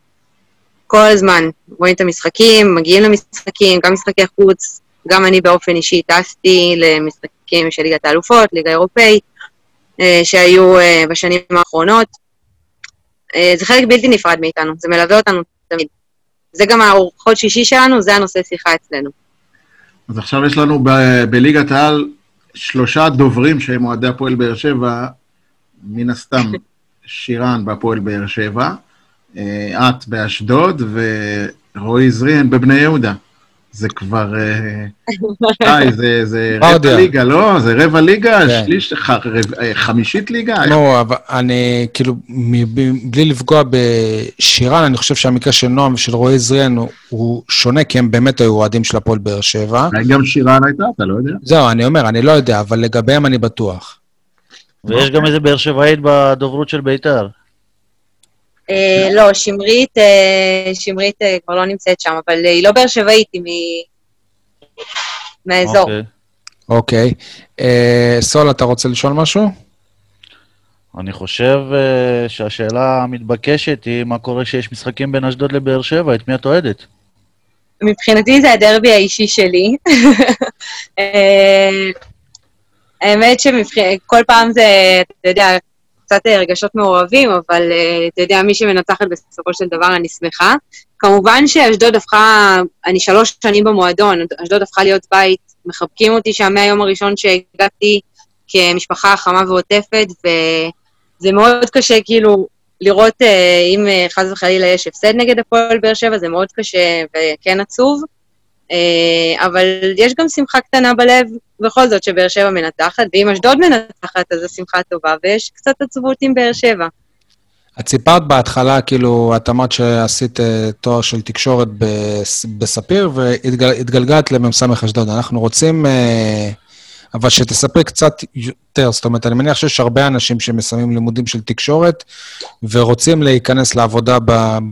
S4: כל הזמן רואים את המשחקים, מגיעים למשחקים, גם משחקי חוץ, גם אני באופן אישי טסתי למשחקים של ליגת האלופות, ליגה אירופאית, אה, שהיו אה, בשנים האחרונות. אה, זה חלק בלתי נפרד מאיתנו, זה מלווה אותנו תמיד. זה גם הארוחות שישי שלנו, זה הנושא שיחה אצלנו.
S3: אז עכשיו יש לנו ב- בליגת העל שלושה דוברים שהם אוהדי הפועל באר שבע, מן הסתם שירן בהפועל באר שבע, את באשדוד ורועי זריאן בבני יהודה. זה כבר... אה, די, זה, זה. רבע ליגה, לא? זה רבע ליגה,
S1: כן.
S3: שליש, ח- רב- אה, חמישית ליגה?
S1: נו, אבל אני, כאילו, בלי לפגוע בשירן, אני חושב שהמקרה של נועם ושל רועי זריאן הוא, הוא שונה, כי הם באמת היו אוהדים של הפועל באר שבע.
S3: גם שירן הייתה, אתה לא יודע.
S1: זהו, אני אומר, אני לא יודע, אבל לגביהם אני בטוח.
S2: ויש גם איזה באר שבעית בדוברות של בית"ר.
S4: אה, לא, שמרית, אה, שמרית אה, כבר לא נמצאת שם, אבל אה, היא לא באר שבעית, היא מ- מהאזור.
S2: אוקיי.
S1: אוקיי. אה, סול, אתה רוצה לשאול משהו?
S2: אני חושב אה, שהשאלה המתבקשת היא מה קורה כשיש משחקים בין אשדוד לבאר שבע, את מי את אוהדת?
S4: מבחינתי זה הדרבי האישי שלי. אה, האמת שכל פעם זה, אתה יודע, קצת אה, רגשות מעורבים, אבל אה, אתה יודע, מי שמנצחת בסופו של דבר, אני שמחה. כמובן שאשדוד הפכה, אני שלוש שנים במועדון, אשדוד הפכה להיות בית, מחבקים אותי שם מהיום הראשון שהגעתי כמשפחה חמה ועוטפת, וזה מאוד קשה כאילו לראות אם חס וחלילה יש הפסד נגד הפועל באר שבע, זה מאוד קשה וכן עצוב. אה, אבל יש גם שמחה קטנה בלב, בכל זאת, שבאר שבע מנתחת, ואם אשדוד מנתחת, אז השמחה טובה, ויש קצת עצבות עם באר שבע.
S1: את סיפרת בהתחלה, כאילו, את אמרת שעשית אה, תואר של תקשורת בספיר, והתגלגלת למ"ס אשדוד. אנחנו רוצים... אה, אבל שתספרי קצת יותר, זאת אומרת, אני מניח שיש הרבה אנשים שמסיימים לימודים של תקשורת ורוצים להיכנס לעבודה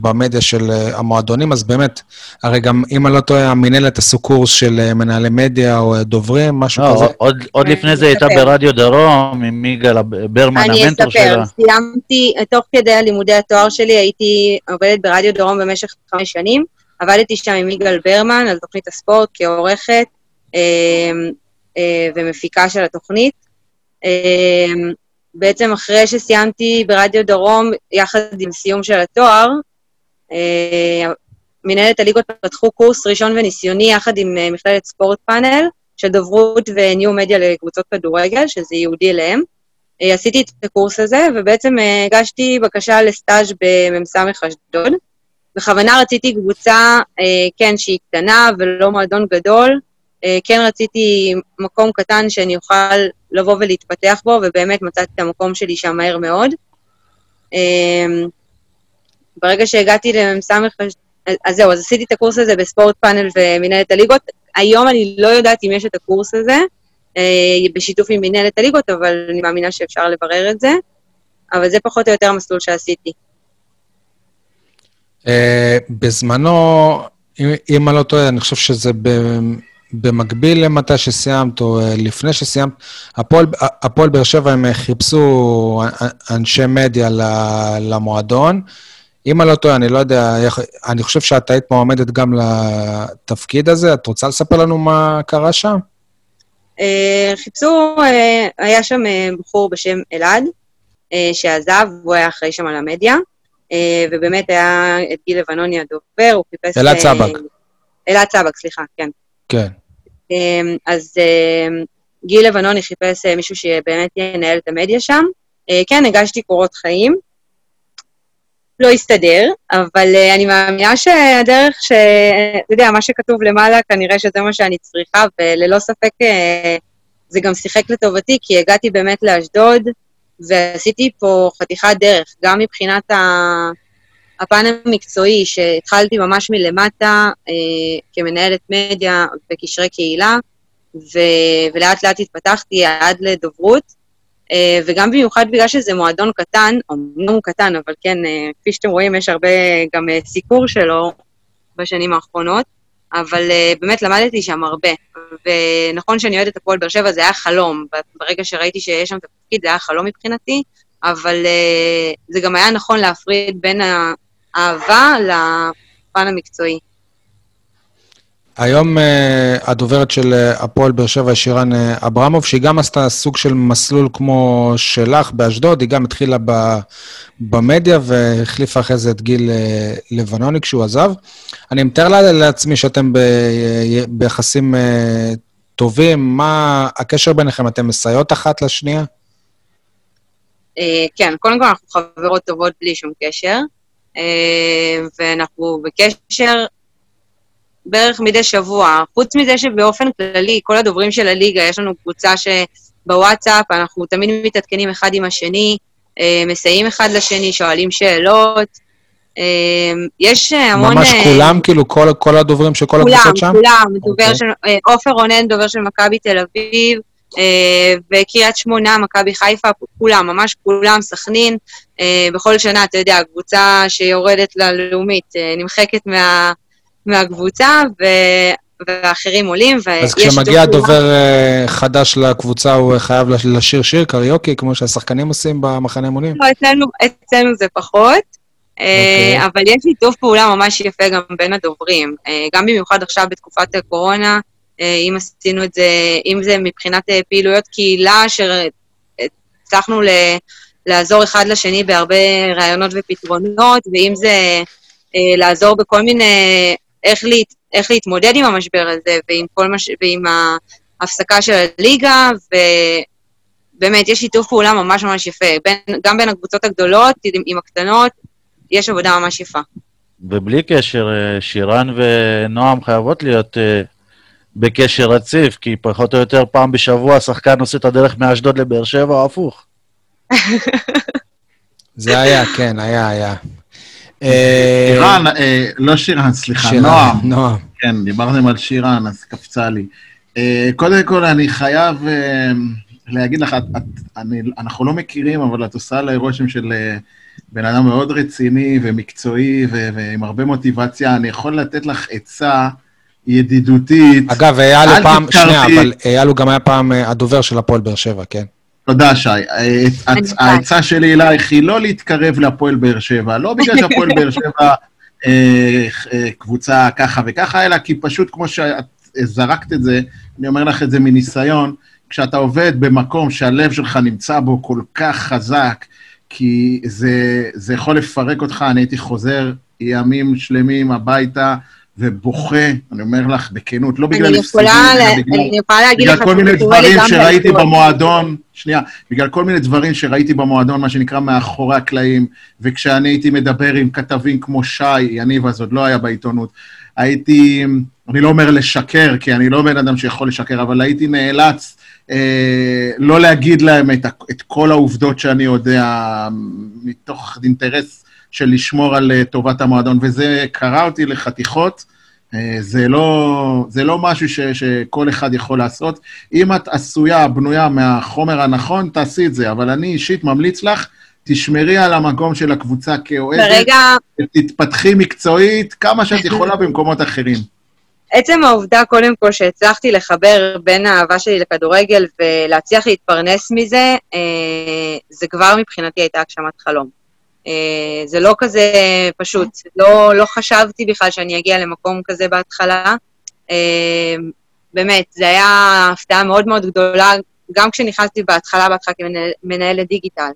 S1: במדיה של אה, המועדונים, אז באמת, הרי גם, אם אני לא טועה, המינהלת עשו קורס של אה, מנהלי מדיה או אה, דוברים, משהו לא, כזה.
S2: עוד, עוד לפני זה הייתה ברדיו דרום עם מיגל ברמן, המנטור שלה.
S4: אני אספר, סיימתי, תוך כדי לימודי התואר שלי הייתי עובדת ברדיו דרום במשך חמש שנים, עבדתי שם עם מיגל ברמן על תוכנית הספורט כעורכת. אה, ומפיקה של התוכנית. אה, בעצם אחרי שסיימתי ברדיו דרום, יחד עם סיום של התואר, אה, מנהלת הליגות פתחו קורס ראשון וניסיוני יחד עם מכללת ספורט פאנל, של דוברות וניו מדיה לקבוצות כדורגל, שזה ייעודי אליהם. עשיתי את הקורס הזה, ובעצם הגשתי בקשה לסטאז' במ"ס אשדוד. בכוונה רציתי קבוצה, כן, שהיא קטנה ולא מועדון גדול, כן רציתי מקום קטן שאני אוכל לבוא ולהתפתח בו, ובאמת מצאתי את המקום שלי שם מהר מאוד. אמ, ברגע שהגעתי למ"ס, אז זהו, אז עשיתי את הקורס הזה בספורט פאנל ומנהלת הליגות. היום אני לא יודעת אם יש את הקורס הזה, אה, בשיתוף עם מנהלת הליגות, אבל אני מאמינה שאפשר לברר את זה. אבל זה פחות או יותר המסלול שעשיתי.
S1: אה, בזמנו, אם אני לא טועה, אני חושב שזה במקביל למתי שסיימת, או אה, לפני שסיימת, הפועל, הפועל באר שבע, הם חיפשו אנשי מדיה למועדון. אם אני לא טועה, אני לא יודע, אני חושב שאת היית מועמדת גם לתפקיד הזה. את רוצה לספר לנו מה קרה שם?
S4: אה, חיפשו, אה, היה שם בחור בשם אלעד, שעזב, הוא היה אחראי שם על המדיה, ובאמת היה את גיל לבנוני הדובר, הוא חיפש...
S1: אלעד סבק.
S4: אלעד סבק, סליחה, כן.
S1: כן.
S4: אמ, אז אמ, גיל לבנוני חיפש אה, מישהו שבאמת ינהל את המדיה שם. אה, כן, הגשתי קורות חיים. לא הסתדר, אבל uh, אני מאמינה שהדרך ש... אתה יודע, מה שכתוב למעלה, כנראה שזה מה שאני צריכה, וללא ספק זה גם שיחק לטובתי, כי הגעתי באמת לאשדוד, ועשיתי פה חתיכת דרך, גם מבחינת ה... הפן המקצועי, שהתחלתי ממש מלמטה אה, כמנהלת מדיה וקשרי קהילה, ו- ולאט לאט התפתחתי עד לדוברות, אה, וגם במיוחד בגלל שזה מועדון קטן, אמנם הוא קטן, אבל כן, אה, כפי שאתם רואים, יש הרבה גם אה, סיקור שלו בשנים האחרונות, אבל אה, באמת למדתי שם הרבה. ונכון שאני אוהדת הפועל באר שבע, זה היה חלום. ברגע שראיתי שיש שם תפקיד, זה היה חלום מבחינתי, אבל אה, זה גם היה נכון להפריד בין אהבה לפן המקצועי.
S1: היום uh, הדוברת של uh, הפועל באר שבע, שירן uh, אברמוב, שהיא גם עשתה סוג של מסלול כמו שלך באשדוד, היא גם התחילה ב, במדיה והחליפה אחרי זה את גיל uh, לבנוני כשהוא עזב. אני מתאר לעצמי שאתם ב, ביחסים uh, טובים, מה הקשר ביניכם? אתם מסייעות אחת לשנייה?
S4: Uh, כן, קודם כל אנחנו חברות טובות בלי שום קשר. אה, ואנחנו בקשר בערך מדי שבוע. חוץ מזה שבאופן כללי, כל הדוברים של הליגה, יש לנו קבוצה שבוואטסאפ, אנחנו תמיד מתעדכנים אחד עם השני, אה, מסייעים אחד לשני, שואלים שאלות. אה, יש המון...
S1: ממש כולם, כאילו, כל, כל הדוברים של כל הקבוצות שם?
S4: כולם, כולם. okay. אוקיי. של... עופר רונן, דובר של מכבי תל אביב, וקריית שמונה, מכבי חיפה, כולם, ממש כולם, סכנין. אה, בכל שנה, אתה יודע, הקבוצה שיורדת ללאומית אה, נמחקת מה, מהקבוצה, ו... ואחרים עולים,
S1: אז כשמגיע דובר חדש לקבוצה, הוא חייב לשיר שיר קריוקי, כמו שהשחקנים עושים במחנה אימונים?
S4: לא, אצלנו, אצלנו זה פחות. Okay. אוקיי. אבל יש שיתוף פעולה ממש יפה גם בין הדוברים. גם במיוחד עכשיו בתקופת הקורונה, אה, אם עשינו את זה, אם זה מבחינת אה, פעילויות קהילה, שהצלחנו לעזור אחד לשני בהרבה רעיונות ופתרונות, ואם זה אה, לעזור בכל מיני, איך, להת, איך להתמודד עם המשבר הזה, ועם, מש, ועם ההפסקה של הליגה, ובאמת, יש שיתוף פעולה ממש ממש יפה, בין, גם בין הקבוצות הגדולות עם, עם הקטנות, יש עבודה ממש יפה.
S2: ובלי קשר, אה, שירן ונועם חייבות להיות אה, בקשר רציף, כי פחות או יותר פעם בשבוע השחקן עושה את הדרך מאשדוד לבאר שבע או הפוך.
S1: זה היה, כן, היה, היה.
S3: אה, שירן, לא שירן, סליחה, נועם.
S1: נועם.
S3: כן, דיברתם על שירן, אז קפצה לי. קודם כל, אני חייב להגיד לך, אנחנו לא מכירים, אבל את עושה עליי רושם של בן אדם מאוד רציני ומקצועי ועם הרבה מוטיבציה. אני יכול לתת לך עצה ידידותית.
S1: אגב, אייל הוא פעם, שנייה, אבל אייל הוא גם היה פעם אה, הדובר של הפועל באר שבע, כן?
S3: תודה, שי. העצה שלי אלייך היא לא להתקרב להפועל באר שבע, לא בגלל שהפועל באר שבע אה, אה, קבוצה ככה וככה, אלא כי פשוט כמו שאת זרקת את זה, אני אומר לך את זה מניסיון, כשאתה עובד במקום שהלב שלך נמצא בו כל כך חזק, כי זה, זה יכול לפרק אותך, אני הייתי חוזר ימים שלמים הביתה ובוכה, אני אומר לך בכנות, לא בגלל הפסדים,
S4: בגלל,
S3: בגלל כל מיני דברים שראיתי במועדון, שנייה, בגלל כל מיני דברים שראיתי במועדון, מה שנקרא מאחורי הקלעים, וכשאני הייתי מדבר עם כתבים כמו שי, יניב אז עוד לא היה בעיתונות, הייתי, אני לא אומר לשקר, כי אני לא בן אדם שיכול לשקר, אבל הייתי נאלץ אה, לא להגיד להם את, את כל העובדות שאני יודע, מתוך אינטרס של לשמור על אה, טובת המועדון, וזה קרע אותי לחתיכות. אה, זה לא, זה לא משהו ש, שכל אחד יכול לעשות. אם את עשויה, בנויה מהחומר הנכון, תעשי את זה, אבל אני אישית ממליץ לך, תשמרי על המקום של הקבוצה כאוהדת,
S4: ברגע...
S3: ותתפתחי מקצועית כמה שאת יכולה במקומות אחרים.
S4: עצם העובדה, קודם כל, שהצלחתי לחבר בין האהבה שלי לכדורגל ולהצליח להתפרנס מזה, אה, זה כבר מבחינתי הייתה הגשמת חלום. אה, זה לא כזה פשוט. לא, לא חשבתי בכלל שאני אגיע למקום כזה בהתחלה. אה, באמת, זו הייתה הפתעה מאוד מאוד גדולה, גם כשנכנסתי בהתחלה, בהתחלה כמנהלת דיגיטל.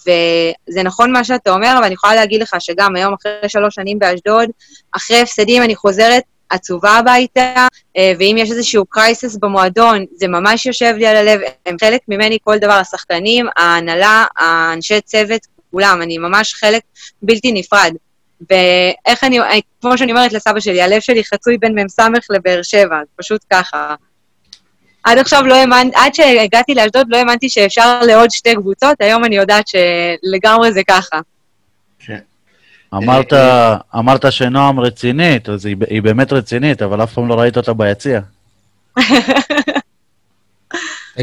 S4: וזה נכון מה שאתה אומר, אבל אני יכולה להגיד לך שגם היום, אחרי שלוש שנים באשדוד, אחרי הפסדים אני חוזרת עצובה הביתה, אה, ואם יש איזשהו קרייסס במועדון, זה ממש יושב לי על הלב, הם חלק ממני כל דבר, השחקנים, ההנהלה, האנשי צוות, כולם, אני ממש חלק בלתי נפרד. ואיך אני, כמו שאני אומרת לסבא שלי, הלב שלי חצוי בין מ"ס לבאר שבע, פשוט ככה. עד עכשיו לא האמנתי, עד שהגעתי לאשדוד לא האמנתי שאפשר לעוד שתי קבוצות, היום אני יודעת שלגמרי זה ככה.
S2: כן. אמרת, אמרת שנועם רצינית, אז היא, היא באמת רצינית, אבל אף פעם לא ראית אותה ביציע.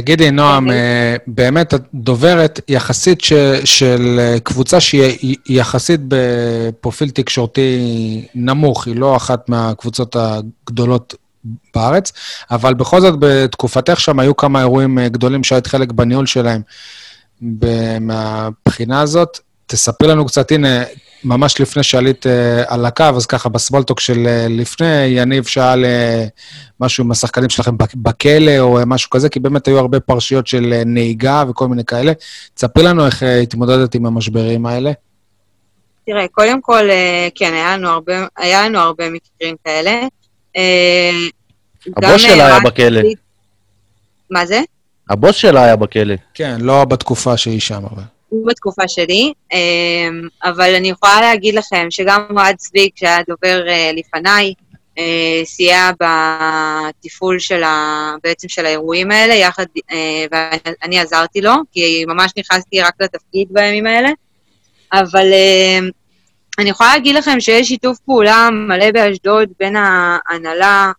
S1: תגידי, נועם, אה, באמת את דוברת יחסית ש, של קבוצה שהיא יחסית בפרופיל תקשורתי נמוך, היא לא אחת מהקבוצות הגדולות בארץ, אבל בכל זאת בתקופתך שם היו כמה אירועים אה, גדולים שהיית חלק בניהול שלהם. מהבחינה הזאת, תספרי לנו קצת, הנה, ממש לפני שעלית uh, על הקו, אז ככה, בסבולטוק של uh, לפני, יניב שאל uh, משהו עם השחקנים שלכם בכלא או uh, משהו כזה, כי באמת היו הרבה פרשיות של uh, נהיגה וכל מיני כאלה. תספרי לנו איך uh, התמודדת עם המשברים האלה.
S4: תראה, קודם כל, uh, כן, היה לנו הרבה, היה לנו הרבה מקרים כאלה. Uh,
S2: הבוס שלה היה בכלא.
S4: מה זה?
S2: הבוס שלה היה בכלא.
S1: כן, לא בתקופה שהיא שם, אבל.
S4: בתקופה שלי, אמ, אבל אני יכולה להגיד לכם שגם אוהד צביק, שהיה דובר אה, לפניי, אה, סייע בתפעול של ה... בעצם של האירועים האלה, יחד, אה, ואני עזרתי לו, כי ממש נכנסתי רק לתפקיד בימים האלה, אבל אני יכולה להגיד לכם שיש שיתוף פעולה מלא באשדוד בין ההנהלה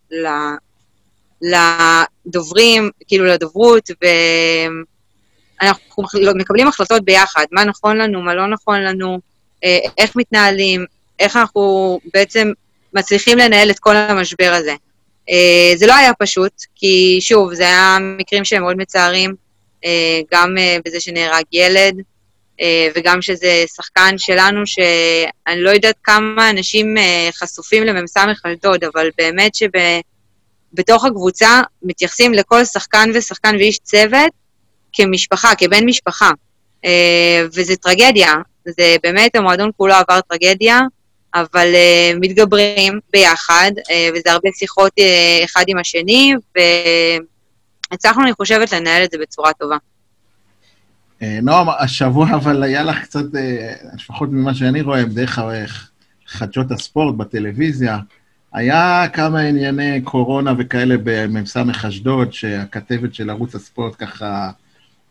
S4: לדוברים, כאילו לדוברות, ו... אנחנו מקבלים החלטות ביחד, מה נכון לנו, מה לא נכון לנו, אה, איך מתנהלים, איך אנחנו בעצם מצליחים לנהל את כל המשבר הזה. אה, זה לא היה פשוט, כי שוב, זה היה מקרים שהם מאוד מצערים, אה, גם בזה שנהרג ילד, וגם שזה שחקן שלנו, שאני לא יודעת כמה אנשים חשופים למ"ס אשדוד, אבל באמת שבתוך הקבוצה מתייחסים לכל שחקן ושחקן ואיש צוות כמשפחה, כבן משפחה. אה, וזה טרגדיה. זה באמת, המועדון כולו עבר טרגדיה, אבל אה, מתגברים ביחד, אה, וזה הרבה שיחות אה, אחד עם השני, והצלחנו, אני חושבת, לנהל את זה בצורה טובה.
S3: אה, נועם, השבוע אבל היה לך קצת, אה, לפחות ממה שאני רואה, דרך חדשות הספורט בטלוויזיה, היה כמה ענייני קורונה וכאלה במ"ס אשדוד, שהכתבת של ערוץ הספורט ככה,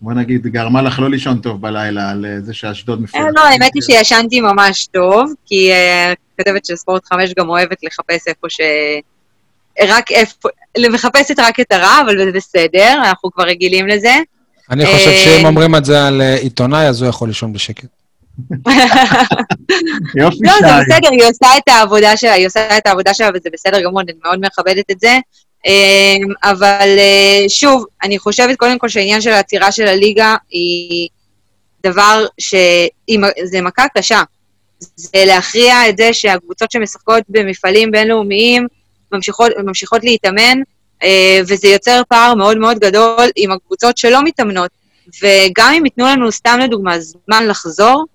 S3: בוא נגיד, גרמה לך לא לישון טוב בלילה על אה, זה שאשדוד
S4: אה,
S3: מפורטת.
S4: לא, האמת היא שישנתי ממש טוב, כי אה, כתבת של ספורט 5 גם אוהבת לחפש איפה ש... רק איפה... מחפשת רק את הרע, אבל זה בסדר, אנחנו כבר רגילים לזה.
S1: אני חושב שאם אומרים את זה על עיתונאי, אז הוא יכול לישון בשקט.
S3: יופי,
S4: לא, זה
S3: שי.
S4: בסדר, היא עושה את העבודה שלה, היא עושה את העבודה שלה, וזה בסדר גמור, אני מאוד מכבדת את זה. אמ, אבל אה, שוב, אני חושבת קודם כל שהעניין של העצירה של הליגה היא דבר ש... זה מכה קשה. זה להכריע את זה שהקבוצות שמשחקות במפעלים בינלאומיים ממשיכות, ממשיכות להתאמן, אה, וזה יוצר פער מאוד מאוד גדול עם הקבוצות שלא מתאמנות. וגם אם ייתנו לנו, סתם לדוגמה, זמן לחזור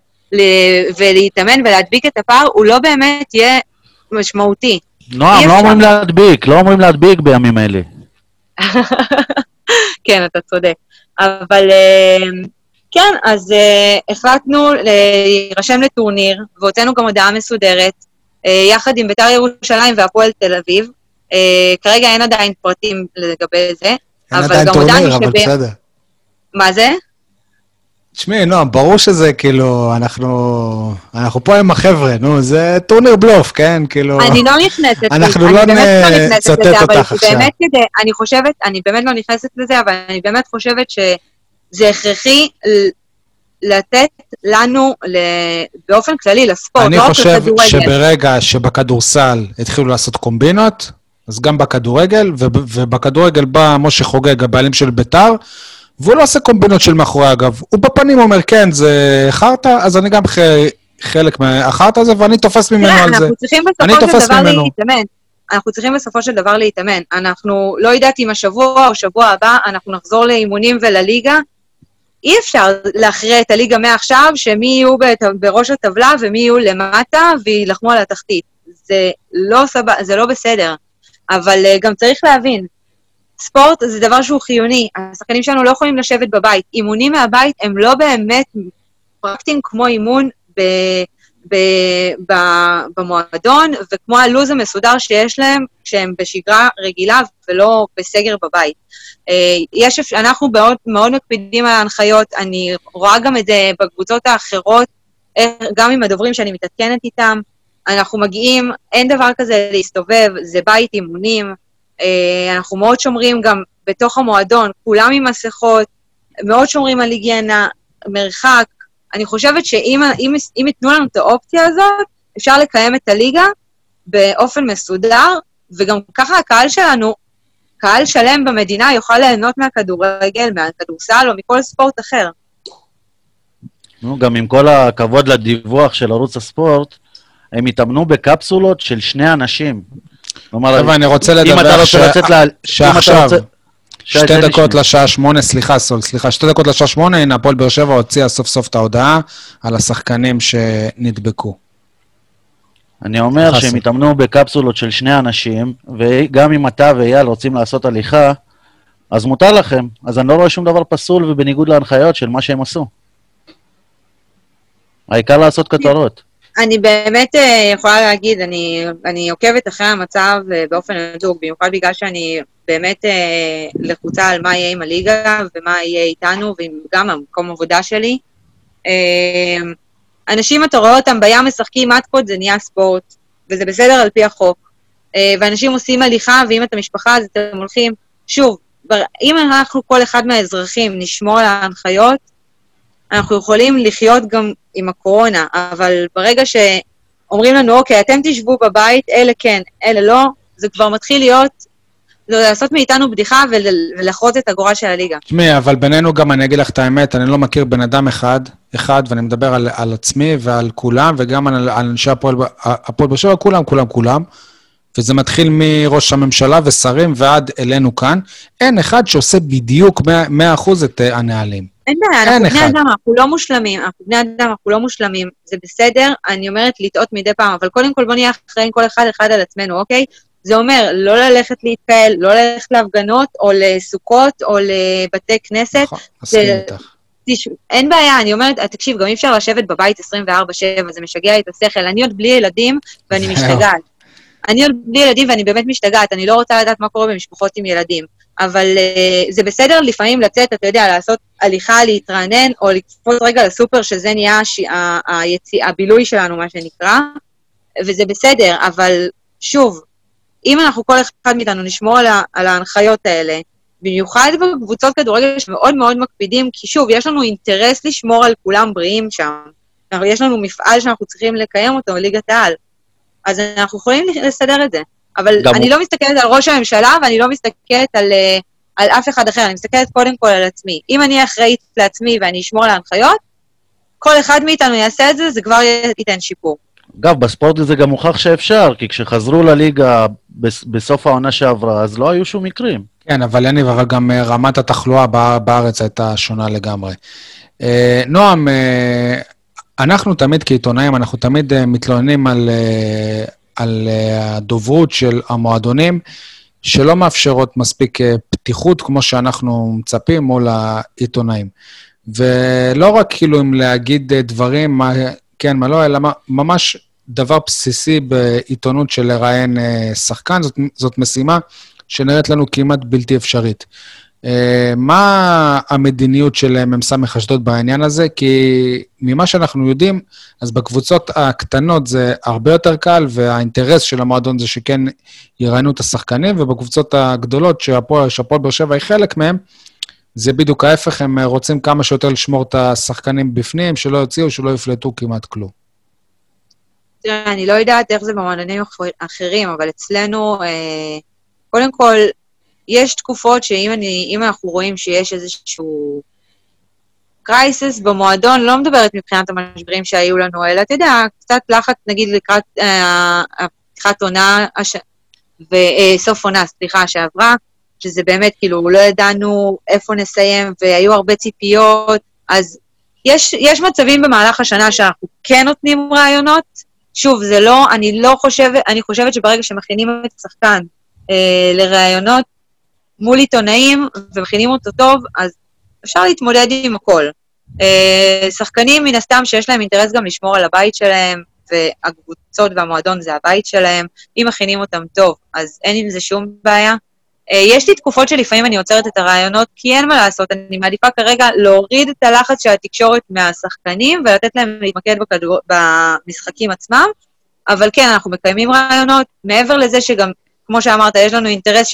S4: ולהתאמן ולהדביק את הפער, הוא לא באמת יהיה משמעותי.
S2: נועם, לא
S4: אפשר.
S2: אומרים להדביק, לא אומרים להדביק בימים אלה.
S4: כן, אתה צודק. אבל אה, כן, אז אה, החלטנו להירשם לטורניר, והוצאנו גם הודעה מסודרת, אה, יחד עם בית"ר ירושלים והפועל תל אביב. כרגע אין עדיין פרטים לגבי זה,
S1: אין
S4: אבל
S1: עדיין
S4: גם הודענו
S1: טורניר, אבל
S4: שב-
S1: בסדר.
S4: מה זה?
S1: תשמעי, נועם, ברור שזה כאילו, אנחנו, אנחנו פה עם החבר'ה, נו, זה טורניר בלוף, כן? כאילו...
S4: אני לא נכנסת
S1: אנחנו
S4: אני
S1: לא
S4: לא
S1: נצטט
S4: לזה, אבל
S1: אותך עכשיו.
S4: באמת כדי, אני חושבת, אני באמת לא נכנסת לזה, אבל אני באמת חושבת שזה הכרחי לתת לנו, ל- באופן כללי, לספורט,
S1: אני
S4: לא רק
S1: חושב
S4: לכדורגל.
S1: שברגע שבכדורסל התחילו לעשות קומבינות, אז גם בכדורגל, וב- ובכדורגל בא משה חוגג, הבעלים של ביתר, והוא לא עושה קומבינות של מאחורי הגב. הוא בפנים אומר, כן, זה חרטא, אז אני גם ח- חלק מהחרטא הזה, ואני תופס ממנו על זה.
S4: אנחנו צריכים
S1: אני
S4: בסופו של
S1: תופס
S4: דבר
S1: ממנו.
S4: להתאמן. אנחנו צריכים בסופו של דבר להתאמן. אנחנו, לא יודעת אם השבוע או שבוע הבא, אנחנו נחזור לאימונים ולליגה. אי אפשר להכריע את הליגה מעכשיו, שמי יהיו בראש הטבלה ומי יהיו למטה ויילחמו על התחתית. זה לא, סב... זה לא בסדר. אבל uh, גם צריך להבין, ספורט זה דבר שהוא חיוני. השחקנים שלנו לא יכולים לשבת בבית. אימונים מהבית הם לא באמת פרקטיים כמו אימון ב... ב... ב... במועדון, וכמו הלו"ז המסודר שיש להם כשהם בשגרה רגילה ולא בסגר בבית. אה, יש, אנחנו מאוד, מאוד מקפידים על ההנחיות, אני רואה גם את זה בקבוצות האחרות, איך- גם עם הדוברים שאני מתעדכנת איתם, אנחנו מגיעים, אין דבר כזה להסתובב, זה בית אימונים, אה, אנחנו מאוד שומרים גם בתוך המועדון, כולם עם מסכות, מאוד שומרים על היגיינה, מרחק. אני חושבת שאם אם, אם ייתנו לנו את האופציה הזאת, אפשר לקיים את הליגה באופן מסודר, וגם ככה הקהל שלנו, קהל שלם במדינה יוכל ליהנות מהכדורגל, מהכדורסל או מכל ספורט אחר.
S2: נו, גם עם כל הכבוד לדיווח של ערוץ הספורט, הם התאמנו בקפסולות של שני אנשים.
S1: חבר'ה, אני רוצה
S2: אם אתה
S1: לדווח
S2: רוצה לצאת ל...
S1: שעכשיו, שתי דקות. לשעה שמונה, סליחה, סול, סליחה, שתי דקות לשעה שמונה, הנה, הפועל באר שבע הוציאה סוף סוף את ההודעה על השחקנים שנדבקו.
S2: אני אומר. שהם התאמנו בקפסולות של שני אנשים, וגם אם אתה ואייל רוצים לעשות הליכה, אז מותר לכם. אז אני לא רואה שום דבר פסול ובניגוד להנחיות של מה שהם עשו. העיקר לעשות כותרות.
S4: אני באמת אה, יכולה להגיד, אני, אני עוקבת אחרי המצב אה, באופן הדוק, במיוחד בגלל שאני באמת אה, לחוצה על מה יהיה עם הליגה ומה יהיה איתנו, וגם המקום עבודה שלי. אנשים, אתה רואה אותם בים משחקים מתקות, זה נהיה ספורט, וזה בסדר על פי החוק. ואנשים עושים הליכה, ואם אתם משפחה, אז אתם הולכים. שוב, אם אנחנו, כל אחד מהאזרחים, נשמור על ההנחיות, אנחנו יכולים לחיות גם עם הקורונה, אבל ברגע שאומרים לנו, אוקיי, אתם תשבו בבית, אלה כן, אלה לא, זה כבר מתחיל להיות, זה לעשות מאיתנו בדיחה ול- ולחרוץ את הגורל של הליגה.
S1: תשמעי, אבל בינינו גם אני אגיד לך את האמת, אני לא מכיר בן אדם אחד, אחד, ואני מדבר על, על עצמי ועל כולם, וגם על, על אנשי הפועל באר שבע, כולם, כולם, כולם. וזה מתחיל מראש הממשלה ושרים ועד אלינו כאן. אין אחד שעושה בדיוק 100% את אה, הנהלים.
S4: אין בעיה, אנחנו. בני אדם, אנחנו לא מושלמים, אנחנו בני אדם, אנחנו לא מושלמים, זה בסדר, אני אומרת לטעות מדי פעם, אבל קודם כל בוא נהיה אחראים כל אחד אחד על עצמנו, אוקיי? זה אומר לא ללכת להתקהל, לא ללכת להפגנות, או לסוכות, או לבתי כנסת.
S1: נכון, מסכים איתך.
S4: אין בעיה, אני אומרת, תקשיב, גם אי אפשר לשבת בבית 24/7, זה משגע את השכל. אני עוד בלי ילדים, ואני. משתגעת. אני עוד בלי ילדים ואני באמת משתגעת, אני לא רוצה לדעת מה קורה במשפחות עם ילדים. אבל uh, זה בסדר לפעמים לצאת, אתה יודע, לעשות הליכה, להתרענן, או לקפוץ רגע לסופר, שזה נהיה הש... ה... היציא... הבילוי שלנו, מה שנקרא, וזה בסדר, אבל שוב, אם אנחנו כל אחד מאיתנו נשמור על, ה... על ההנחיות האלה, במיוחד בקבוצות כדורגל שמאוד מאוד מקפידים, כי שוב, יש לנו אינטרס לשמור על כולם בריאים שם. יש לנו מפעל שאנחנו צריכים לקיים אותו, ליגת העל. אז אנחנו יכולים לסדר את זה. אבל
S2: גם
S4: אני
S2: הוא-
S4: לא מסתכלת על ראש הממשלה ואני לא מסתכלת על, אה, על אף אחד אחר, אני מסתכלת קודם כל על עצמי. אם אני אחראית לעצמי ואני אשמור על ההנחיות, כל אחד מאיתנו יעשה את זה, זה כבר ייתן שיפור.
S2: אגב, בספורט זה גם הוכח שאפשר, כי כשחזרו לליגה בס- בסוף העונה שעברה, אז לא היו שום מקרים.
S1: כן, אבל יניב, אבל גם אה, רמת התחלואה בא- בארץ הייתה שונה לגמרי. אה, נועם, אנחנו תמיד כעיתונאים, אנחנו תמיד מתלוננים על, על אה, הדוברות של המועדונים, שלא מאפשרות מספיק אה, פתיחות כמו שאנחנו מצפים מול העיתונאים. ולא רק כאילו אם להגיד אה, דברים, מה כן, מה לא, אלא ממש דבר בסיסי בעיתונות של לראיין שחקן, זאת, זאת משימה שנראית לנו כמעט בלתי אפשרית. אה, מה המדיניות של מ"ס אשדוד בעניין הזה? כי ממה שאנחנו יודעים, אז בקבוצות הקטנות זה הרבה יותר קל, והאינטרס של המועדון זה שכן יראיינו את השחקנים, ובקבוצות הגדולות, שהפועל באר שבע היא חלק מהם, זה בדיוק ההפך, הם רוצים כמה שיותר לשמור את השחקנים בפנים, שלא יוציאו, שלא יפלטו כמעט כלום.
S4: תראה, אני לא יודעת איך זה במועדונים אחר- אחרים, אבל אצלנו, אה, קודם כל, יש תקופות שאם אני, אנחנו רואים שיש איזשהו קרייסס במועדון, לא מדברת מבחינת המשברים שהיו לנו, אלא אתה יודע, קצת לחץ, נגיד, לקראת אה, פתיחת עונה, הש... וסוף עונה, סליחה, שעברה, שזה באמת, כאילו, לא ידענו איפה נסיים, והיו הרבה ציפיות, אז יש, יש מצבים במהלך השנה שאנחנו כן נותנים רעיונות, שוב, זה לא, אני לא חושבת, אני חושבת שברגע שמכינים את השחקן אה, לראיונות מול עיתונאים ומכינים אותו טוב, אז אפשר להתמודד עם הכל. אה, שחקנים, מן הסתם, שיש להם אינטרס גם לשמור על הבית שלהם, והקבוצות והמועדון זה הבית שלהם, אם מכינים אותם טוב, אז אין עם זה שום בעיה. אה, יש לי תקופות שלפעמים אני עוצרת את הרעיונות, כי אין מה לעשות, אני מעדיפה כרגע להוריד את הלחץ של התקשורת מהשחקנים ולתת להם להתמקד בכדור... במשחקים עצמם, אבל כן, אנחנו מקיימים רעיונות, מעבר לזה שגם, כמו שאמרת, יש לנו אינטרס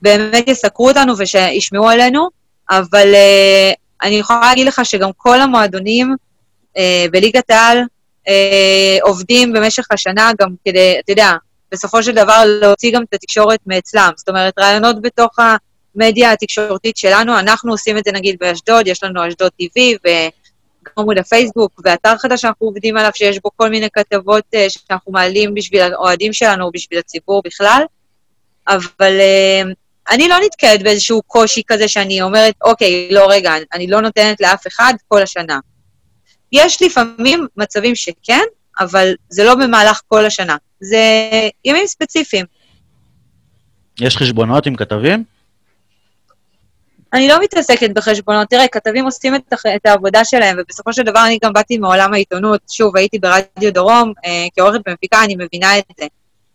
S4: שבאמת יסקרו אותנו ושישמעו עלינו, אבל uh, אני יכולה להגיד לך שגם כל המועדונים uh, בליגת העל uh, עובדים במשך השנה גם כדי, אתה יודע, בסופו של דבר להוציא גם את התקשורת מאצלם. זאת אומרת, רעיונות בתוך המדיה התקשורתית שלנו, אנחנו עושים את זה נגיד באשדוד, יש לנו אשדוד TV, וגם עמוד הפייסבוק, ואתר חדש שאנחנו עובדים עליו, שיש בו כל מיני כתבות uh, שאנחנו מעלים בשביל האוהדים שלנו, בשביל הציבור בכלל. אבל uh, אני לא נתקלת באיזשהו קושי כזה שאני אומרת, אוקיי, לא, רגע, אני לא נותנת לאף אחד כל השנה. יש לפעמים מצבים שכן, אבל זה לא במהלך כל השנה. זה ימים ספציפיים.
S2: יש חשבונות עם כתבים?
S4: אני לא מתעסקת בחשבונות. תראה, כתבים עושים את, את העבודה שלהם, ובסופו של דבר אני גם באתי מעולם העיתונות. שוב, הייתי ברדיו דרום, אה, כעורכת ומפיקה, אני מבינה את זה.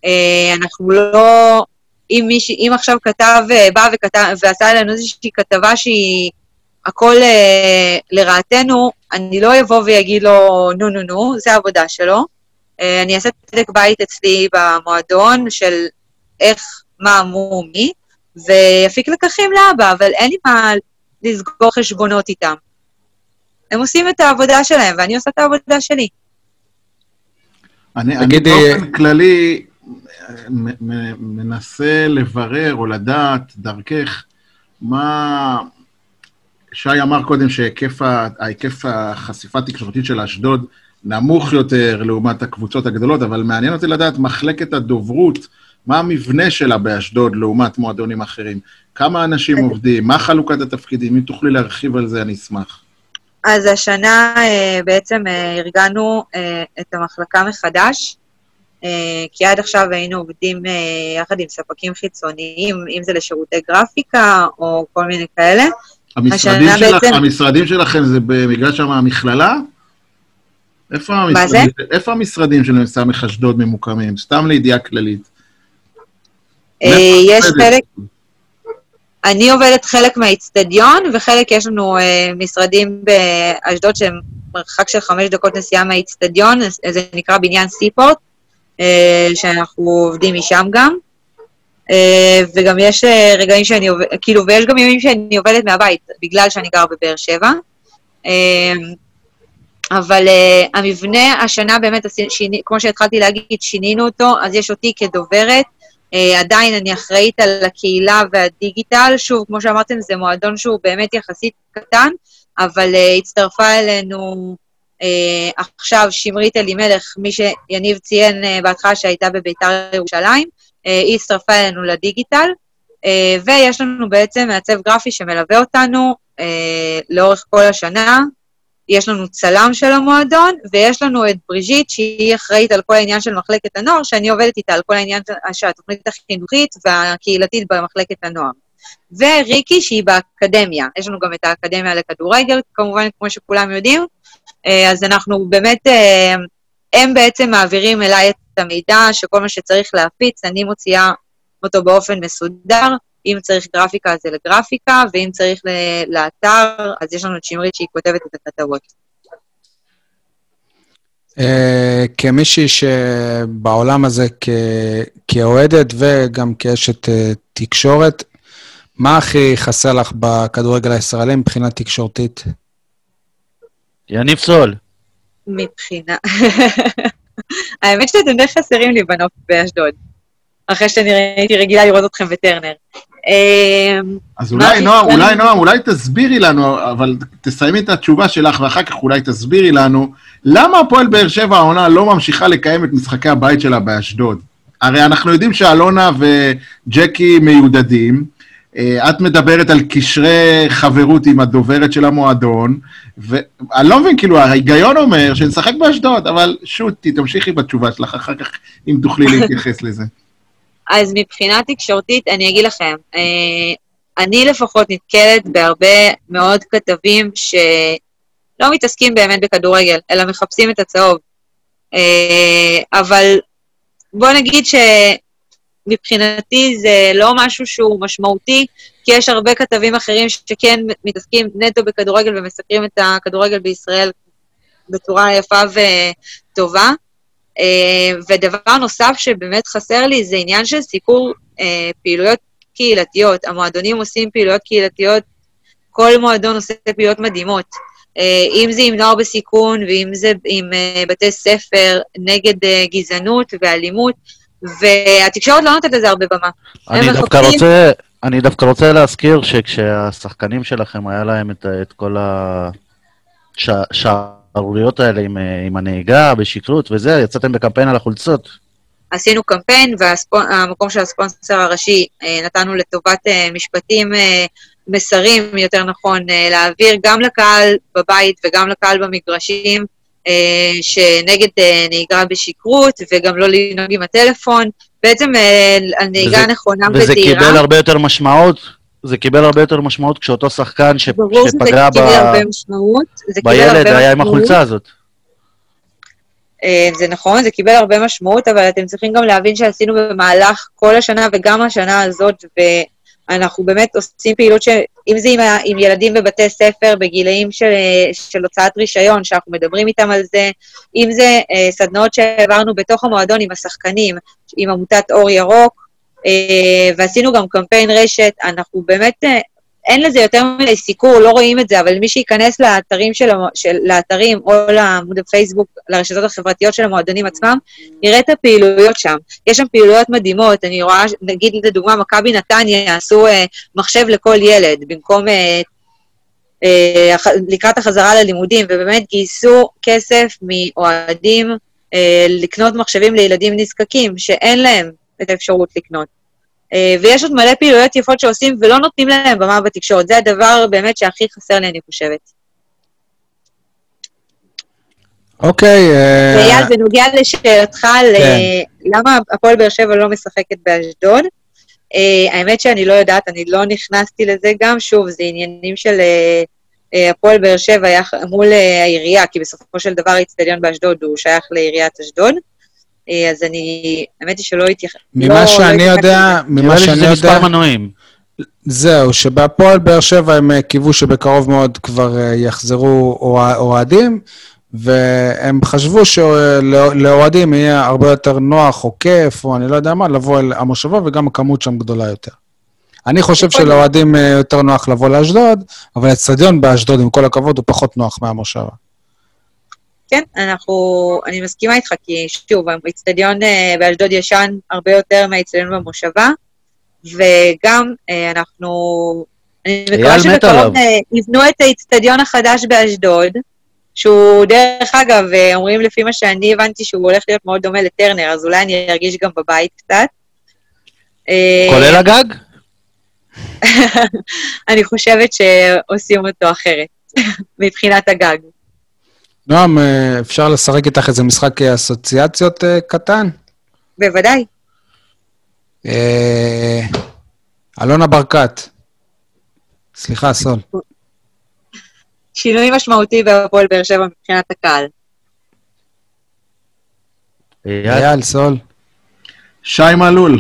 S4: אה, אנחנו לא... אם, מישהי, אם עכשיו כתב אה, בא וכתב, ועשה לנו איזושהי כתבה שהיא הכל אה, לרעתנו, אני לא אבוא ואגיד לו, נו, נו, נו, זה העבודה שלו. אה, אני אעשה צדק בית אצלי במועדון של איך, מה, מו, מי, ויפיק לקחים לאבא, אבל אין לי מה לסגור חשבונות איתם. הם עושים את העבודה שלהם, ואני עושה את העבודה שלי.
S3: אני, אני
S1: תגידי-
S3: באופן כללי מנסה לברר או לדעת דרכך מה... שי אמר קודם שהיקף החשיפה התקשורתית של אשדוד נמוך יותר לעומת הקבוצות הגדולות, אבל מעניין אותי לדעת, מחלקת הדוברות מה המבנה שלה באשדוד לעומת מועדונים אחרים? כמה אנשים עובדים? מה חלוקת התפקידים? אם תוכלי להרחיב על זה, אני אשמח.
S4: אז השנה אה, בעצם אה, ארגנו אה, את המחלקה מחדש, כי עד עכשיו היינו עובדים יחד עם ספקים חיצוניים, אם זה לשירותי גרפיקה או כל מיני כאלה.
S3: המשרדים, שלך, בעצם... המשרדים שלכם זה במגרש שם המכללה? איפה המשרדים? איפה המשרדים של סמך אשדוד ממוקמים? סתם לידיעה כללית.
S4: יש חלק... אני עובדת חלק מהאיצטדיון, וחלק יש לנו אה, משרדים באשדוד שהם מרחק של חמש דקות נסיעה מהאיצטדיון, זה נקרא בניין סיפורט, אה, שאנחנו עובדים משם גם. אה, וגם יש אה, רגעים שאני עובדת, כאילו, ויש גם ימים שאני עובדת מהבית, בגלל שאני גר בבאר שבע. אה, אבל המבנה השנה באמת, כמו שהתחלתי להגיד, שינינו אותו, אז יש אותי כדוברת, עדיין אני אחראית על הקהילה והדיגיטל. שוב, כמו שאמרתם, זה מועדון שהוא באמת יחסית קטן, אבל הצטרפה אלינו עכשיו שמרית אלימלך, מי שיניב ציין uh, בהתחלה שהייתה בביתר ירושלים, uh, היא הצטרפה אלינו לדיגיטל, uh, ויש לנו בעצם מעצב גרפי שמלווה אותנו uh, לאורך כל השנה, יש לנו צלם של המועדון, ויש לנו את בריז'יט, שהיא אחראית על כל העניין של מחלקת הנוער, שאני עובדת איתה על כל העניין של התוכנית החינוכית והקהילתית במחלקת הנוער. וריקי, שהיא באקדמיה. יש לנו גם את האקדמיה לכדורגל, כמובן, כמו שכולם יודעים. אה, אז אנחנו באמת, אה, הם בעצם מעבירים אליי את המידע שכל מה שצריך להפיץ, אני מוציאה אותו באופן מסודר, אם צריך גרפיקה, זה לגרפיקה, ואם צריך לאתר, אז יש לנו את שמרית שהיא כותבת את הכתבות.
S1: Uh, כמישהי שבעולם הזה כאוהדת וגם כאשת uh, תקשורת, מה הכי חסר לך בכדורגל הישראלי מבחינה תקשורתית?
S2: יניב סול.
S4: מבחינה... האמת שאתם די חסרים לי בנוף באשדוד, אחרי שאני הייתי רגילה לראות אתכם בטרנר.
S3: אמ, אז אולי, נועם, אולי, נועם, אולי תסבירי לנו, אבל תסיימי את התשובה שלך, ואחר כך אולי תסבירי לנו, למה הפועל באר שבע העונה לא ממשיכה לקיים את משחקי הבית שלה באשדוד? הרי אנחנו יודעים שאלונה וג'קי מיודדים, את מדברת על קשרי חברות עם הדוברת של המועדון, ואני לא מבין, כאילו, ההיגיון אומר שנשחק באשדוד, אבל שוטי, תמשיכי בתשובה שלך, אחר כך, אם תוכלי להתייחס לזה.
S4: אז מבחינה תקשורתית, אני אגיד לכם, אה, אני לפחות נתקלת בהרבה מאוד כתבים שלא מתעסקים באמת בכדורגל, אלא מחפשים את הצהוב. אה, אבל בוא נגיד שמבחינתי זה לא משהו שהוא משמעותי, כי יש הרבה כתבים אחרים שכן מתעסקים נטו בכדורגל ומסקרים את הכדורגל בישראל בצורה יפה וטובה. אה, ודבר נוסף שבאמת חסר לי זה עניין של סיקור אה, פעילויות קהילתיות. המועדונים עושים פעילויות קהילתיות, כל מועדון עושה פעילויות מדהימות. אה, אם זה עם נוער בסיכון ואם זה עם בתי ספר נגד גזענות ואלימות, והתקשורת לא נותנת לזה הרבה במה.
S2: אני דווקא. רוצה... אני דווקא רוצה להזכיר שכשהשחקנים שלכם, היה להם את, את כל השער... השערוריות האלה עם, אה, עם הנהיגה, בשכרות וזה, יצאתם בקמפיין על החולצות.
S4: עשינו קמפיין, והמקום של הספונסר הראשי אה, נתנו לטובת אה, משפטים, מסרים, יותר נכון, להעביר גם לקהל בבית וגם לקהל במגרשים, שנגד נהיגה בשכרות, וגם לא לנהוג עם הטלפון. בעצם על נהיגה נכונה וזהירה.
S2: וזה קיבל הרבה יותר משמעות זה קיבל הרבה יותר משמעות כשאותו שחקן ש...
S4: שפגע ב...
S2: בילד היה עם החולצה הזאת.
S4: אה, זה נכון, זה קיבל הרבה משמעות, אבל אתם צריכים גם להבין שעשינו במהלך כל השנה וגם השנה הזאת, ואנחנו באמת עושים פעילות, ש... אם זה עם, ה... עם ילדים בבתי ספר בגילאים של, של הוצאת רישיון, שאנחנו מדברים איתם על זה, אם זה אה, סדנאות שהעברנו בתוך המועדון עם השחקנים, עם עמותת אור ירוק, אה, ועשינו גם קמפיין רשת, אנחנו באמת, אה, אין לזה יותר מדי סיקור, לא רואים את זה, אבל מי שייכנס לאתרים של, של לאתרים או לעמוד הפייסבוק, לרשתות החברתיות של המועדונים עצמם, יראה את הפעילויות שם. יש שם פעילויות מדהימות, אני רואה, נגיד לדוגמה, מכבי נתניה עשו אה, מחשב לכל ילד, במקום אה, אה, לקראת החזרה ללימודים, ובאמת גייסו כסף מאוהדים אה, לקנות מחשבים לילדים נזקקים, שאין להם, את האפשרות לקנות. אה, ויש עוד מלא פעילויות יפות שעושים ולא נותנים להם במה בתקשורת. זה הדבר באמת שהכי חסר לי, אני חושבת.
S1: אוקיי. אה,
S4: ואייל, בנוגע לשאלתך, ל-
S1: כן.
S4: למה הפועל באר שבע לא משחקת באשדוד, אה, האמת שאני לא יודעת, אני לא נכנסתי לזה גם, שוב, זה עניינים של אה, אה, הפועל באר שבע מול אה, העירייה, כי בסופו של דבר האיצטדיון באשדוד הוא שייך לעיריית אשדוד. אה, אז אני, האמת היא שלא התייחס...
S1: ממה
S4: לא-
S1: שאני
S4: לא
S1: יודע, ממה
S2: נראה לי
S1: שאני
S2: שזה
S1: יודע,
S2: מספר מנויים.
S1: זהו, שבהפועל באר שבע הם אה, קיוו שבקרוב מאוד כבר אה, יחזרו אוה- אוהדים, והם חשבו שלאוהדים יהיה הרבה יותר נוח או כיף, או אני לא יודע מה, לבוא אל המושבה, וגם הכמות שם גדולה יותר. אני חושב. שלאוהדים יותר נוח לבוא לאשדוד, אבל האצטדיון באשדוד, עם כל הכבוד, הוא פחות נוח מהמושבה.
S4: כן, אנחנו, אני מסכימה איתך, כי שוב, האיצטדיון אה, באשדוד ישן הרבה יותר מהאיצטדיון במושבה, וגם אה, אנחנו, אני מקווה. שבקרוב אה, יבנו את האיצטדיון החדש באשדוד, שהוא דרך אגב, אה, אומרים לפי מה שאני הבנתי שהוא הולך להיות מאוד דומה לטרנר, אז אולי אני ארגיש גם בבית קצת. אה,
S2: כולל הגג?
S4: אני חושבת שעושים אותו אחרת, מבחינת הגג.
S1: נועם, אה, אפשר לשחק איתך איזה משחק אה, אסוציאציות אה, קטן?
S4: בוודאי.
S1: אלונה ברקת. סליחה, סול.
S4: שינוי משמעותי בהפועל באר שבע מבחינת הקהל.
S2: אייל,
S1: אייל, סול.
S3: שי מלול.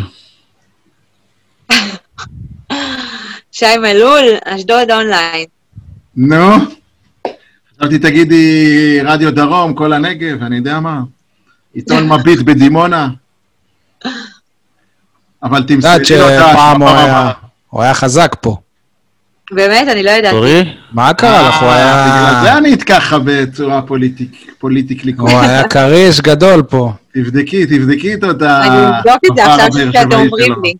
S4: שי מלול, אשדוד אונליין.
S3: נו. חשבתי תגידי רדיו דרום, כל הנגב, אני יודע מה. עיתון מביט בדימונה. אבל
S1: את יודעת
S3: תמסרי אותה
S1: שפעם הוא
S3: בפעם
S1: היה-
S3: הבאה.
S1: הוא היה חזק פה.
S4: באמת, אני לא ידעתי.
S2: סורי?
S1: מה קרה לך? הוא
S3: אה, בגלל זה
S1: היה...
S3: אני ככה בצורה פוליטיק- פוליטיקלי
S1: הוא היה כריש גדול פה.
S3: תבדקי, תבדקי את ה...
S4: אני אבדוק את זה עכשיו שאתם אומרים. לי.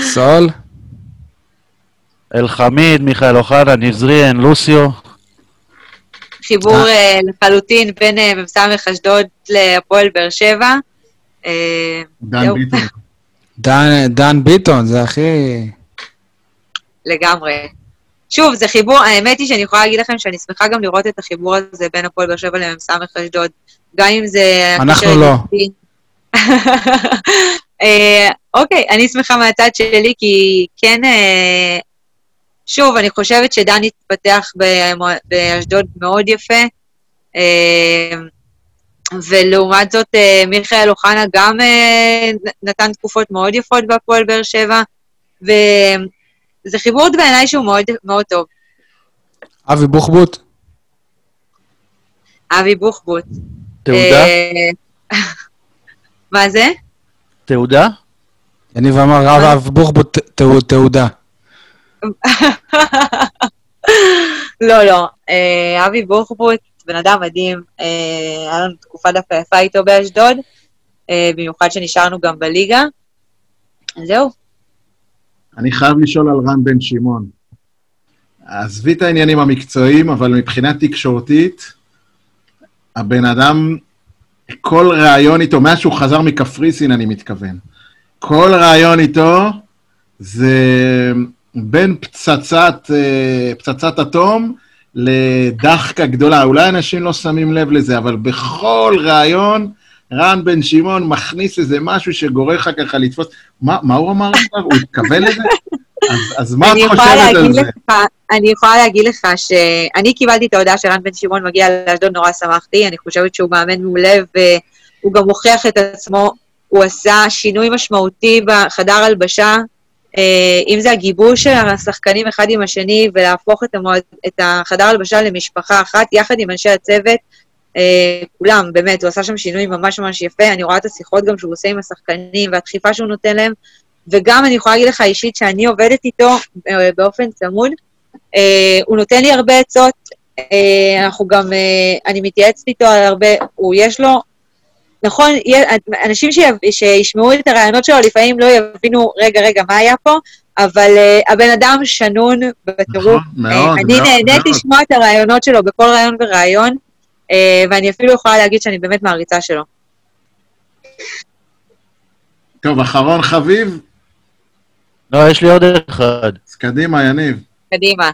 S1: סול?
S2: אלחמיד, מיכאל אוחנה, נזריאן, לוסיו.
S4: חיבור אה, לחלוטין בין אה, מ"ס אשדוד להפועל באר שבע. אה,
S3: דן. ביטון.
S1: דן- דן ביטון, זה הכי...
S4: לגמרי. שוב, זה חיבור, האמת היא שאני יכולה להגיד לכם שאני שמחה גם לראות את החיבור הזה בין הפועל באר שבע למ"ס אשדוד, גם אם זה...
S1: אנחנו לא.
S4: אה, אוקיי, אני שמחה מהצד שלי, כי כן, אה, שוב, אני חושבת שדן התפתח באשדוד מאוד יפה, אה, ולעומת זאת, אה, מיכאל אוחנה גם אה, נתן תקופות מאוד יפות בהפועל באר שבע, וזה חיבור בעיניי שהוא מאוד, מאוד טוב.
S1: אבי בוחבוט?
S4: אבי בוחבוט.
S2: תעודה?
S4: מה זה?
S2: תעודה?
S1: יניב אמר, רב אבי בוחבוט תעו- תעודה.
S4: לא, לא. אה, אבי בוחבוט, בן אדם מדהים, אה, היה לנו תקופה דווקא יפה איתו באשדוד, אה, במיוחד שנשארנו גם בליגה. זהו.
S3: אני חייב לשאול על רן בן שמעון. עזבי את העניינים המקצועיים, אבל מבחינה תקשורתית, הבן אדם, כל ראיון איתו, מאז שהוא חזר מקפריסין, אני מתכוון, כל ראיון איתו זה בין פצצת, אה, פצצת אטום לדחקה גדולה. אולי אנשים לא שמים לב לזה, אבל בכל ראיון, רן בן שמעון מכניס איזה משהו שגורר לך ככה לתפוס. מה, מה הוא אמר עכשיו? הוא התכוון לזה? אז, אז מה את חושבת על זה?
S4: לך, אני יכולה להגיד לך שאני קיבלתי את ההודעה שרן בן שמעון מגיע לאשדוד, נורא שמחתי, אני חושבת שהוא מאמן מעולה והוא גם הוכיח את עצמו, הוא עשה שינוי משמעותי בחדר הלבשה, אם זה הגיבוש של השחקנים אחד עם השני ולהפוך את, המועד, את החדר הלבשה למשפחה אחת, יחד עם אנשי הצוות, אה, כולם, באמת, הוא עשה שם שינוי ממש ממש יפה, אני רואה את השיחות גם שהוא עושה עם השחקנים והדחיפה שהוא נותן להם, וגם אני יכולה להגיד לך אישית שאני עובדת איתו אה, באופן צמוד. אה, הוא נותן לי הרבה עצות, אה, אנחנו גם, אה, אני מתייעצת איתו על הרבה, הוא יש לו, נכון, אנשים שישמעו את הרעיונות שלו לפעמים לא יבינו, רגע, רגע, מה היה פה? אבל uh, הבן אדם שנון בטירוף.
S3: נכון, מאוד,
S4: אה, אני
S3: מאוד,
S4: נהנית
S3: מאוד.
S4: לשמוע את הרעיונות שלו בכל רעיון וראיון, uh, ואני אפילו יכולה להגיד שאני באמת מעריצה שלו.
S3: טוב, אחרון חביב,
S2: לא, יש לי עוד אחד.
S3: אז קדימה, יניב.
S4: קדימה.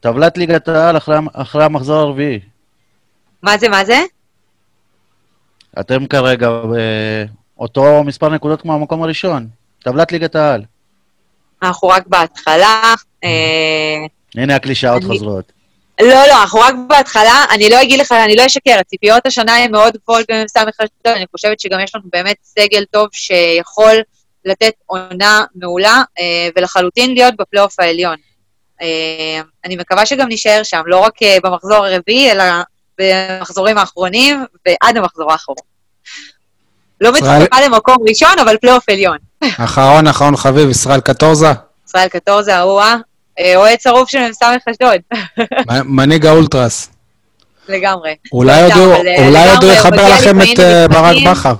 S2: טבלת ליגת העל אחרי, אחרי המחזור הרביעי.
S4: מה זה, מה זה?
S2: אתם כרגע באותו מספר נקודות כמו המקום הראשון. טבלת ליגת העל.
S4: אנחנו רק בהתחלה. אה,
S2: הנה הקלישאות חוזרות.
S4: לא, לא, אנחנו רק בהתחלה, אני לא אגיד לך, אני לא אשקר, הציפיות השנה הן מאוד גבוהות במ"ס אשדוד, אני חושבת שגם יש לנו באמת סגל טוב שיכול לתת עונה מעולה, אה, ולחלוטין להיות בפלייאוף העליון. אה, אני מקווה שגם נישאר שם, לא רק אה, במחזור הרביעי, אלא במחזורים האחרונים ועד המחזור האחרון. לא מצליחה למקום ראשון, אבל פלייאוף עליון.
S1: אחרון, אחרון חביב, ישראל קטורזה,
S4: ישראל קטורזה, אהובה, אה, אוהד שרוף של מ"ס אשדוד,
S1: מנהיג האולטרס.
S4: לגמרי.
S1: אולי
S4: לא
S1: עוד הוא-
S4: אה,
S1: יחבר לכם את אה, ברק. בכר.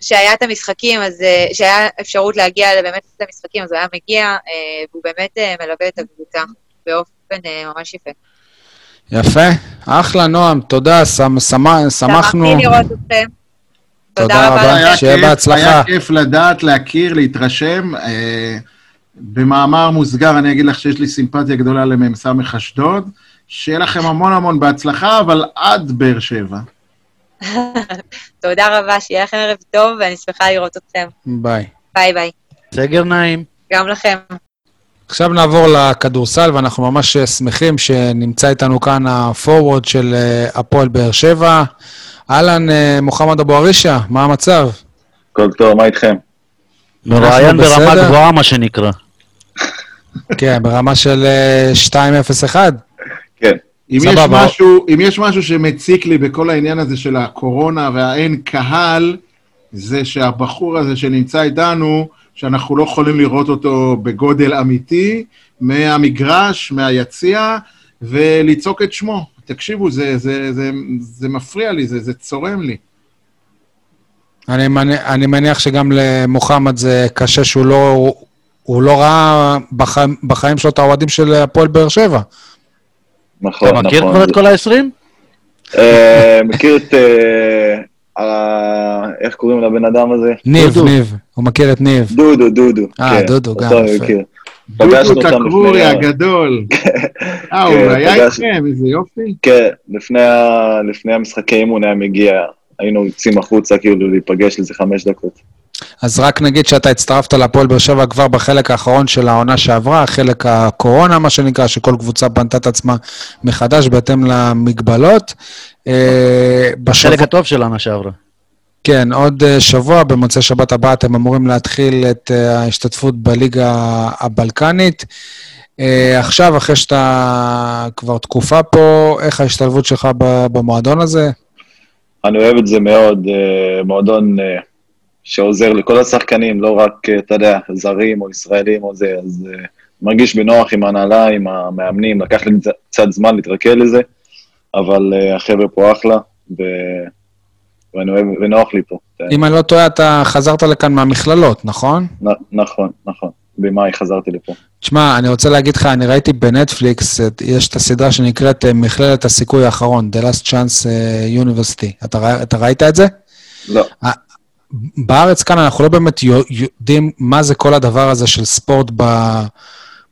S4: שהיה את המשחקים, אז שהיה אפשרות להגיע באמת למשחקים, אז הוא היה מגיע, והוא באמת מלווה את הקבוצה באופן ממש יפה.
S1: יפה, אחלה, נועם, תודה, שמ- שמ- שמחנו.
S4: שמחתי לראות אתכם.
S1: תודה
S4: תודה
S1: רבה. שיהיה בהצלחה.
S3: היה כיף לדעת, להכיר, להתרשם. אה, במאמר מוסגר, אני אגיד לך שיש לי סימפתיה גדולה למ"ס אשדוד. שיהיה לכם המון המון בהצלחה, אבל עד באר שבע.
S4: תודה רבה, שיהיה לכם ערב טוב, ואני שמחה לראות אתכם.
S1: ביי.
S4: ביי ביי.
S2: סגר נעים.
S4: גם לכם.
S1: עכשיו נעבור לכדורסל, ואנחנו ממש אה, שמחים שנמצא איתנו כאן הפורוורד של אה, הפועל באר שבע. אהלן, אה, מוחמד אבו ערישה, מה המצב?
S5: הכל טוב, מה איתכם?
S2: מראיין ברמה? גבוהה, מה שנקרא.
S1: כן, ברמה של אה, 201.
S5: כן.
S3: אם יש. משהו, אם יש משהו שמציק לי בכל העניין הזה של הקורונה והאין קהל, זה שהבחור הזה שנמצא איתנו, שאנחנו לא יכולים לראות אותו בגודל אמיתי, מהמגרש, מהיציע, ולצעוק את שמו. תקשיבו, זה, זה, זה, זה מפריע לי, זה, זה צורם לי.
S1: אני, מניח, אני מניח שגם למוחמד זה קשה שהוא לא, הוא לא ראה בחיים, בחיים שלו את האוהדים של הפועל באר שבע.
S5: נכון,
S2: אתה
S5: נכון.
S2: מכיר כבר את כל ה-20?
S5: אה, מכיר את... איך קוראים לבן אדם הזה?
S1: ניב,
S2: דודו.
S1: ניב, הוא מכיר את ניב.
S5: דודו, דודו.
S1: אה,
S5: כן,
S1: דודו, גם,
S5: אותו. מכיר.
S3: דודו תקבורי הגדול. אה, הוא
S5: כן,
S3: היה איתכם, איזה יופי.
S5: כן, לפני המשחקי אימון היה מגיע, היינו יוצאים החוצה כאילו להיפגש לזה חמש דקות.
S1: אז רק נגיד שאתה הצטרפת להפועל באר שבע כבר בחלק האחרון של העונה שעברה, חלק הקורונה, מה שנקרא, שכל קבוצה בנתה את עצמה מחדש בהתאם למגבלות. אה, בשבוע,
S2: החלק הטוב של העונה שעברה.
S1: כן, עוד אה, שבוע, במוצאי שבת הבאה אתם אמורים להתחיל את אה, ההשתתפות בליגה הבלקנית. עכשיו, אחרי שאתה כבר תקופה פה, איך ההשתלבות שלך במועדון הזה?
S5: אני אוהב את זה מאוד, מועדון שעוזר לכל השחקנים, לא רק, אתה יודע, זרים או ישראלים או זה, אז מרגיש בנוח עם ההנהלה, עם המאמנים, לקח לי קצת- קצת זמן להתרכז לזה, אבל אה, החבר'ה פה אחלה, ו... ואני אוהב, ונוח לי פה.
S1: אם אני לא טועה, אתה חזרת לכאן מהמכללות, נכון?
S5: נ- נכון, נכון. במאי חזרתי לפה.
S1: תשמע, אני רוצה להגיד לך, אני ראיתי בנטפליקס, יש את הסדרה שנקראת אה, מכללת הסיכוי האחרון, The Last Chance אה, University. אתה, רא- אתה ראית את זה?
S5: לא,
S1: בארץ כאן אנחנו לא באמת יו- יודעים מה זה כל הדבר הזה של ספורט ב,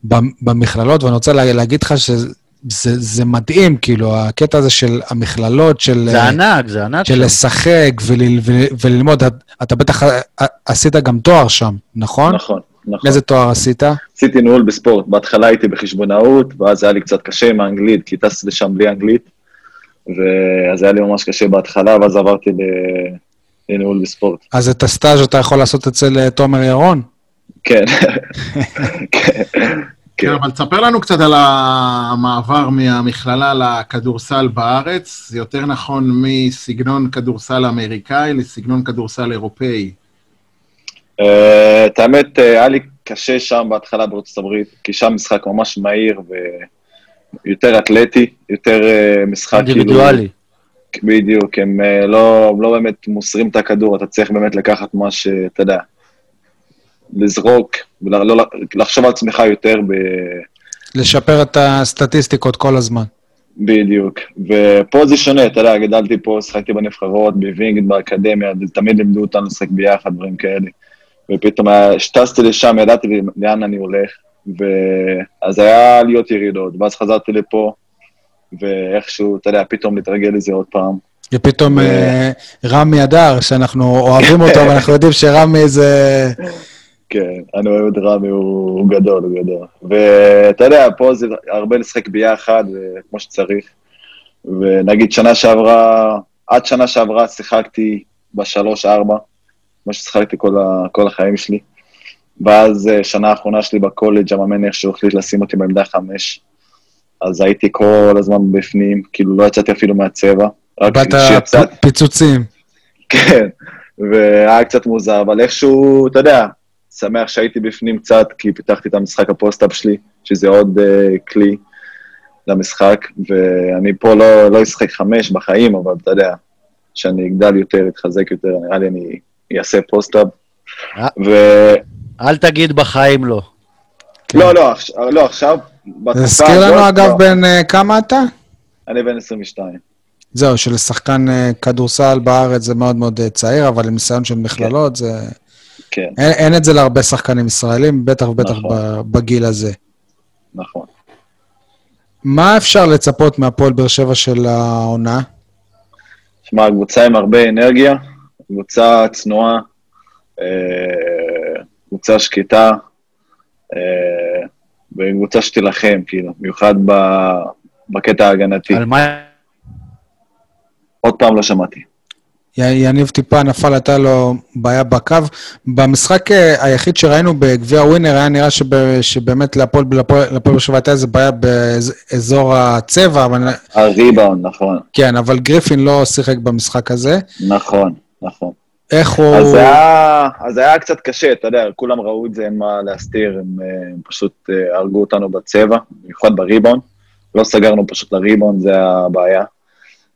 S1: ב, במכללות, ואני רוצה לה, להגיד לך שזה זה מדהים, כאילו, הקטע הזה של המכללות, של...
S2: זה
S1: אה,
S2: ענק, זה ענק.
S1: של
S2: שם.
S1: לשחק ול, ול, וללמוד. אתה בטח אה, עשית גם תואר שם, נכון?
S5: נכון, נכון.
S1: איזה תואר עשית?
S5: עשיתי ניהול בספורט. בהתחלה הייתי בחשבונאות, ואז היה לי קצת קשה עם האנגלית, כי טסתי לשם בלי אנגלית, ואז היה לי ממש קשה בהתחלה, ואז עברתי לניהול בספורט.
S1: אז את הסטאז' אתה יכול לעשות אצל אה, תומר ירון?
S5: כן. כן.
S3: אבל תספר לנו קצת על המעבר מהמכללה לכדורסל בארץ. זה יותר נכון מסגנון כדורסל אמריקאי לסגנון כדורסל אירופאי.
S5: אה, את האמת, אה, היה לי קשה שם בהתחלה בארצות הברית, כי שם משחק ממש מהיר ויותר אתלטי, יותר אה, משחק כאילו...
S2: אינדיבידואלי.
S5: בדיוק, הם לא, לא באמת מוסרים את הכדור, אתה צריך באמת לקחת מה שאתה יודע, לזרוק, ולא, לחשוב על עצמך יותר ב...
S1: לשפר את הסטטיסטיקות כל הזמן.
S5: בדיוק. ופה זה שונה, אתה יודע, גדלתי פה, שחקתי בנבחרות, בווינגד, באקדמיה, תמיד לימדו אותנו לשחק ביחד, דברים כאלה. ופתאום כשטסתי לשם, ידעתי לאן אני הולך, ואז היה עליות ירידות, ואז חזרתי לפה, ואיכשהו, אתה יודע, פתאום להתרגל לזה עוד פעם.
S1: ופתאום אה, רמי אדר, שאנחנו אוהבים אותו, ואנחנו יודעים שרמי זה...
S5: כן, אני אוהב את רמי, הוא, הוא גדול, הוא גדול. ואתה יודע, פה זה הרבה לשחק ביחד, כמו שצריך. ונגיד שנה שעברה, עד שנה שעברה שיחקתי בשלוש-ארבע, כמו ששיחקתי כל, ה, כל החיים שלי. ואז אה, שנה האחרונה שלי בקולג' המאמן איכשהו החליט לשים אותי בעמדה חמש. אז הייתי כל הזמן בפנים, כאילו לא יצאתי אפילו מהצבע.
S1: באת פיצוצים.
S5: כן, והיה קצת מוזר, אבל איכשהו, אתה יודע, שמח שהייתי בפנים קצת, כי פיתחתי את המשחק ה post-up שלי, שזה עוד אה, כלי למשחק, ואני פה לא, לא אשחק חמש בחיים, אבל אתה יודע, שאני אגדל יותר, אתחזק יותר, נראה לי אני אעשה פוסט-אפ.
S2: אה, ו... אל תגיד בחיים לא.
S5: כן. לא, לא, לא, עכשיו,
S1: בתקופה הזאת... תזכיר לנו, אגב, לא. בן uh, כמה אתה?
S5: אני בן 22.
S1: זהו, שלשחקן uh, כדורסל בארץ זה מאוד מאוד uh, צעיר, אבל עם ניסיון של מכללות כן. זה... כן. אין, אין את זה להרבה שחקנים ישראלים, בטח ובטח נכון. בגיל הזה.
S5: נכון.
S1: מה אפשר לצפות מהפועל באר שבע של העונה?
S5: שמע, קבוצה עם הרבה אנרגיה, קבוצה צנועה, אה, קבוצה שקטה, אה, וקבוצה שתילחם, כאילו, במיוחד בקטע ההגנתי.
S2: על מה...
S5: עוד פעם לא שמעתי.
S1: יניב טיפה נפל, הייתה לו בעיה בקו. במשחק אה, היחיד שראינו בגביע ווינר, היה נראה שב, שבאמת להפועל באר שבע הייתה איזה בעיה באזור הצבע, אבל...
S5: הריבאונד, נכון.
S1: כן, אבל גריפין לא שיחק במשחק הזה.
S5: נכון, נכון.
S1: איך הוא...
S5: אז היה, אז היה קצת קשה, אתה יודע, כולם ראו את זה, אין מה להסתיר, הם, אה, הם פשוט אה, הרגו אותנו בצבע, במיוחד בריבאונד. לא סגרנו פשוט לריבאונד, זה הבעיה.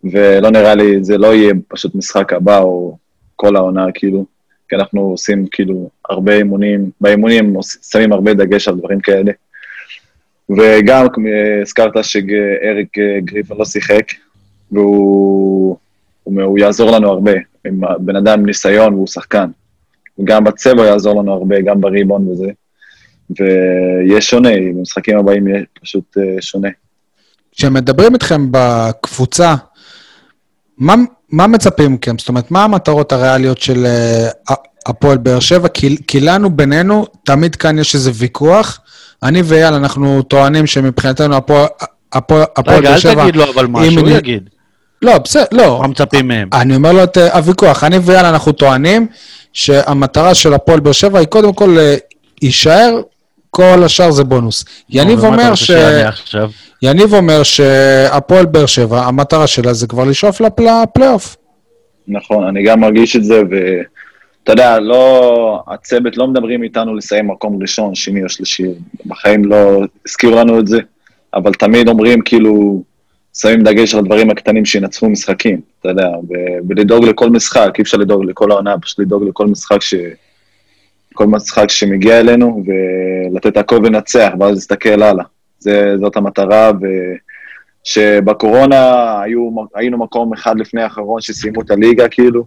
S5: ולא נראה לי, זה לא יהיה פשוט משחק הבא או כל העונה, כאילו, כי אנחנו עושים כאילו הרבה אימונים, באימונים שמים הרבה דגש על דברים כאלה. וגם הזכרת שאריק גריפן לא שיחק, והוא הוא, הוא יעזור לנו הרבה, עם בן אדם עם ניסיון והוא שחקן. וגם בצבע יעזור לנו הרבה, גם בריבון וזה. ויהיה שונה, במשחקים הבאים יהיה פשוט אה, שונה.
S1: כשמדברים איתכם בקבוצה, מה, מה מצפים מכם? זאת אומרת, מה המטרות הריאליות של uh, הפועל באר שבע? כי, כי לנו, בינינו, תמיד כאן יש איזה ויכוח. אני ואייל, אנחנו טוענים שמבחינתנו הפועל
S2: באר שבע... רגע, אל תגיד לו אבל מה, שהוא יגיד.
S1: לא, בסדר, לא.
S2: מה מצפים מהם?
S1: אני אומר לו את uh, הוויכוח. אני ואייל, אנחנו טוענים שהמטרה של הפועל באר שבע היא קודם כל uh, יישאר כל השאר זה בונוס. יניב אומר ש... יניב אומר שהפועל באר שבע, המטרה שלה זה כבר לשאוף לפלייאוף.
S5: נכון, אני גם מרגיש את זה, ואתה יודע, לא, הצוות לא מדברים איתנו לסיים מקום ראשון, שני או שלישי, בחיים לא הזכירו לנו את זה, אבל תמיד אומרים כאילו, שמים דגש על הדברים הקטנים שינצחו משחקים, אתה יודע, ולדאוג לכל משחק, אי אפשר לדאוג לכל העונה, פשוט לדאוג לכל משחק ש... כל משחק שמגיע אלינו, ולתת הכל ולנצח, ואז להסתכל הלאה. זה, זאת המטרה, ושבקורונה היו, היינו מקום אחד לפני האחרון שסיימו את הליגה, כאילו,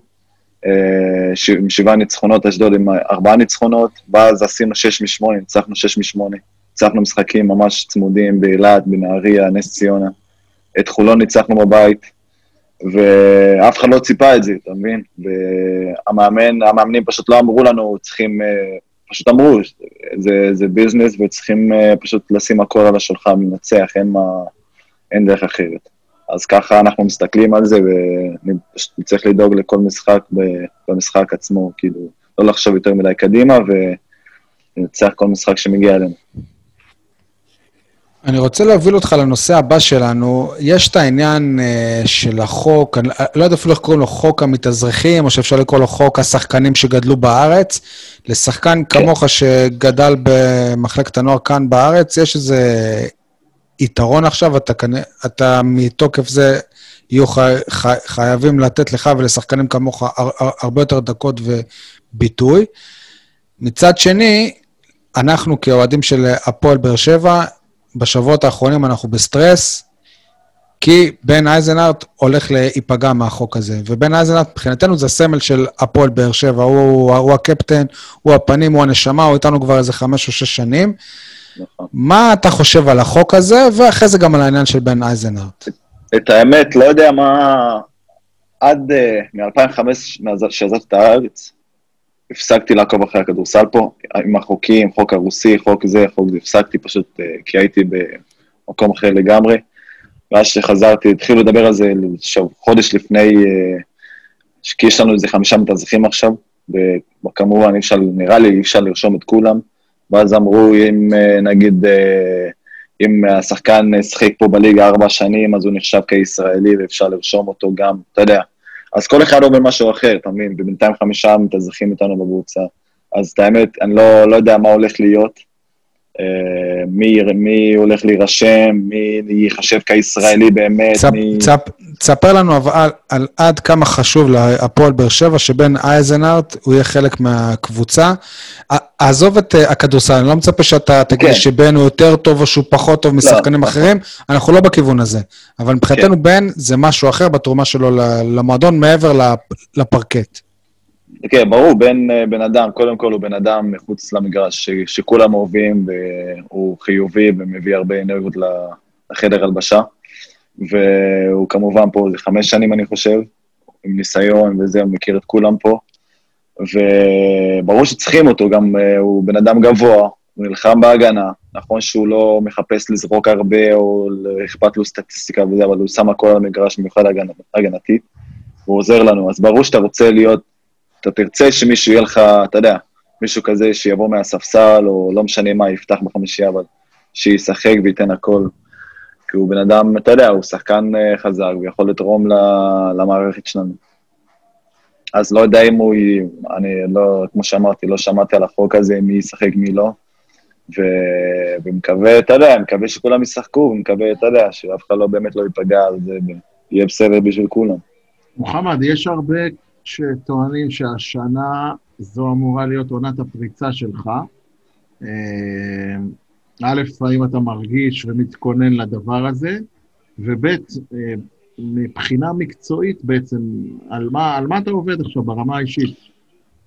S5: אה, עם שבעה ניצחונות, אשדוד עם ארבעה ניצחונות, ואז עשינו שש משמונה, ניצחנו שש משמונה. ניצחנו משחקים ממש צמודים באילת, בנהריה, נס ציונה. את חולון ניצחנו בבית, ואף אחד לא ציפה את זה, אתה מבין? והמאמן, המאמנים פשוט לא אמרו לנו, צריכים, אה, פשוט אמרו, זה, זה ביזנס וצריכים אה, פשוט לשים הכל על השולחן, לנצח, אין אין דרך אחרת. אז ככה אנחנו מסתכלים על זה, ואני פשוט צריך לדאוג לכל משחק במשחק עצמו, כאילו, לא לחשוב יותר מדי קדימה, ולנצח כל משחק שמגיע אלינו.
S1: אני רוצה להוביל אותך לנושא הבא שלנו. יש את העניין uh, של החוק, אני לא יודע אפילו איך קוראים לו, חוק המתאזרחים, או שאפשר לקרוא לו חוק השחקנים שגדלו בארץ. לשחקן כן. כמוך שגדל במחלקת הנוער כאן בארץ, יש איזה יתרון עכשיו, אתה, אתה מתוקף זה יהיו חי, חי, חייבים לתת לך ולשחקנים כמוך הר, הרבה יותר דקות וביטוי. מצד שני, אנחנו כאוהדים של הפועל באר שבע, בשבועות האחרונים אנחנו בסטרס, כי בן אייזנארט הולך להיפגע מהחוק הזה. ובן אייזנארט, מבחינתנו זה הסמל של הפועל באר שבע. הוא, הוא הקפטן, הוא הפנים, הוא הנשמה, הוא איתנו כבר איזה חמש או שש שנים.
S5: נכון.
S1: מה אתה חושב על החוק הזה, ואחרי זה גם על העניין של בן אייזנארט?
S5: את האמת, לא יודע מה... עד uh, מ-2005, מאז שעזבתי את הארץ, הפסקתי לעקוב אחרי הכדורסל פה, עם החוקים, חוק הרוסי, חוק זה, חוק זה, הפסקתי פשוט uh, כי הייתי במקום אחר לגמרי. ואז שחזרתי, התחילו לדבר על זה שוב, חודש לפני, uh, כי יש לנו איזה חמישה מתאזרחים עכשיו, וכמובן אפשר, נראה לי אי אפשר לרשום את כולם. ואז אמרו, אם uh, נגיד, אם השחקן שיחק פה בליגה ארבע שנים, אז הוא נחשב כישראלי ואפשר לרשום אותו גם, אתה יודע. אז כל אחד אומר משהו אחר, אתה מבין? ובינתיים חמישה מתאזרחים איתנו בקבוצה. אז את האמת, אני לא, לא יודע מה הולך להיות. אה, מי, מי הולך להירשם, מי ייחשב כישראלי באמת,
S1: צפ,
S5: מי...
S1: צפ, תספר לנו על, על עד כמה חשוב להפועל באר שבע שבן אייזנארט הוא יהיה חלק מהקבוצה. עזוב את אה, הכדורסל, אני לא מצפה שאתה תגיד
S5: כן.
S1: שבן הוא יותר טוב או שהוא פחות טוב משחקנים
S5: נכון.
S1: אחרים, אנחנו לא בכיוון הזה. אבל מבחינתנו בן זה משהו אחר בתרומה שלו למועדון מעבר לפ- לפרקט.
S5: כן, ברור, בן, אה, בן אדם, קודם כל הוא בן אדם מחוץ למגרש, ש, שכולם אוהבים, והוא חיובי ומביא הרבה אנרגיות לחדר הלבשה. והוא כמובן פה איזה חמש שנים, אני חושב, עם ניסיון וזה, הוא מכיר את כולם פה. וברור שצריכים אותו, גם אה, הוא בן אדם גבוה, הוא נלחם בהגנה. נכון שהוא לא מחפש לזרוק הרבה, או אכפת לו סטטיסטיקה וזה, אבל הוא שם הכל על המגרש, במיוחד הגנ... הגנתית. הוא עוזר לנו. אז ברור שאתה רוצה להיות, אתה תרצה שמישהו יהיה לך, אתה יודע, מישהו כזה שיבוא מהספסל, או לא משנה מה, יפתח בחמישייה, אבל שישחק וייתן הכל. כי הוא בן אדם, אתה יודע, הוא שחקן אה, חזק ויכול לתרום ל- למערכת שלנו. אז לא יודע אם הוא, אני לא, כמו שאמרתי, לא שמעתי על החוק הזה, מי ישחק, מי לא. ו... ומקווה, אתה יודע, מקווה שכולם ישחקו, ומקווה, אתה יודע, שאף אחד לא באמת לא ייפגע על זה, ויהיה בסדר בשביל כולם.
S3: מוחמד, יש הרבה שטוענים שהשנה זו אמורה להיות עונת הפריצה שלך. אה, א', האם אתה מרגיש ומתכונן לדבר הזה, וב', אה, מבחינה מקצועית בעצם, על מה, על מה אתה עובד עכשיו ברמה האישית?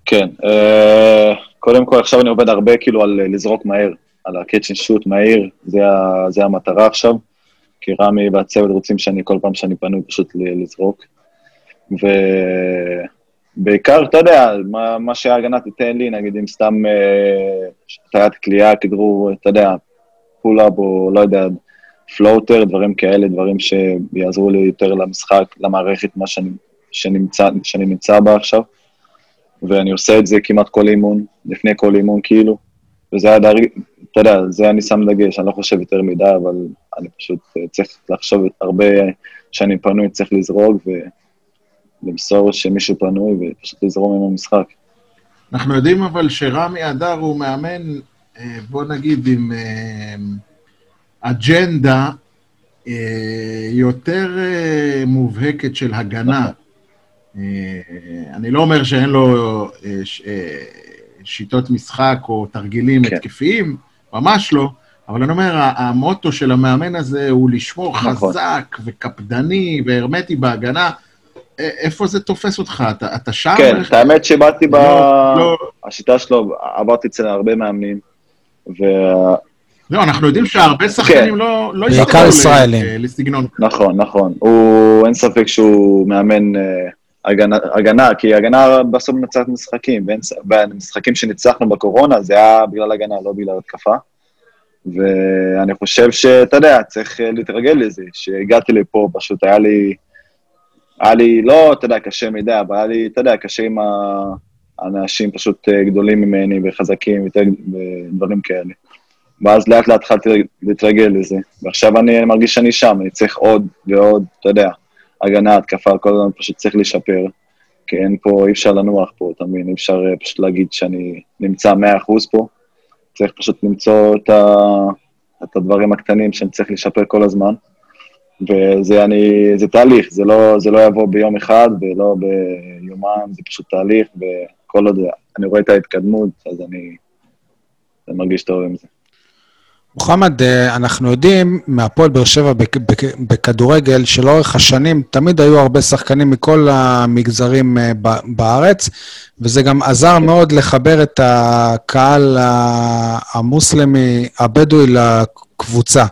S5: כן, אה, קודם כל עכשיו אני עובד הרבה כאילו על לזרוק מהר, על ה-catch and shoot מהיר, זה, ה- זה המטרה עכשיו, כי רמי והצוות רוצים שאני כל פעם שאני פנוי פשוט לזרוק. ובעיקר, אתה יודע, מה, מה שההגנה תיתן לי, נגיד אם סתם אה, הטיית קליעה, כדרור, אתה יודע, pull-up או לא יודע, floater, דברים כאלה, דברים שיעזרו לי יותר למשחק, למערכת, מה שאני, שנמצא, שאני נמצא בה עכשיו. ואני עושה את זה כמעט כל אימון, לפני כל אימון כאילו, וזה הדרג, אתה יודע, זה אני שם דגש, אני לא חושב יותר מדי, אבל אני פשוט אה, צריך לחשוב הרבה שאני פנוי, צריך לזרוק ולמסור שמישהו פנוי ופשוט לזרום עם המשחק.
S3: אנחנו יודעים אבל שרמי אדר הוא מאמן, אה, בוא נגיד, עם אה, אג'נדה אה, יותר מובהקת של הגנה.
S5: נכון.
S3: אני לא אומר שאין לו שיטות משחק או תרגילים
S5: כן.
S3: התקפיים, ממש לא, אבל אני אומר, המוטו של המאמן הזה הוא לשמור
S5: נכון.
S3: חזק וקפדני והרמטי בהגנה. איפה זה תופס אותך? אתה, אתה שם?
S5: כן, את האמת שבאתי ב...
S3: לא, לא,
S5: השיטה שלו, עברתי אצל הרבה מאמנים,
S3: לא, אנחנו יודעים שהרבה שחקנים לא, לא
S1: בעיקר
S3: הסתכלו ל-
S1: ישראלים.
S3: לסגנון.
S5: ונכון, נכון, הוא, אין ספק שהוא מאמן אה, הגנה, הגנה, כי הגנה בסוף מנצחת משחקים, במשחקים שניצחנו בקורונה זה היה בגלל הגנה, לא בגלל התקפה. ואני חושב שאתה יודע, צריך אה, להתרגל לזה. שהגעתי לפה, פשוט היה לי, היה לי, לא, אתה יודע, קשה מדי, אבל היה לי, אתה יודע, קשה עם האנשים פשוט אה, גדולים ממני וחזקים ודברים כאלה. ואז לאט לאט התחלתי להתרגל לזה. ועכשיו אני מרגיש שאני שם, אני צריך עוד ועוד, אתה יודע, הגנה, התקפה, כל הזמן פשוט צריך לשפר. כי אין פה, אי אפשר לנוח פה, אתה מבין? אי אפשר אה, פשוט להגיד שאני נמצא 100% פה. צריך פשוט למצוא את, ה, את הדברים הקטנים שאני צריך לשפר כל הזמן. וזה אני, זה תהליך, זה לא, זה לא יבוא ביום אחד ולא ביומיים, זה פשוט תהליך, וכל עוד אני רואה את ההתקדמות, אז אני, אני מרגיש טוב עם זה.
S1: מוחמד, אה, אנחנו יודעים מהפועל באר שבע בכ- בכ- בכדורגל שלאורך השנים תמיד היו הרבה שחקנים מכל המגזרים אה, בארץ, וזה גם עזר מאוד לחבר את הקהל המוסלמי הבדואי לקבוצה.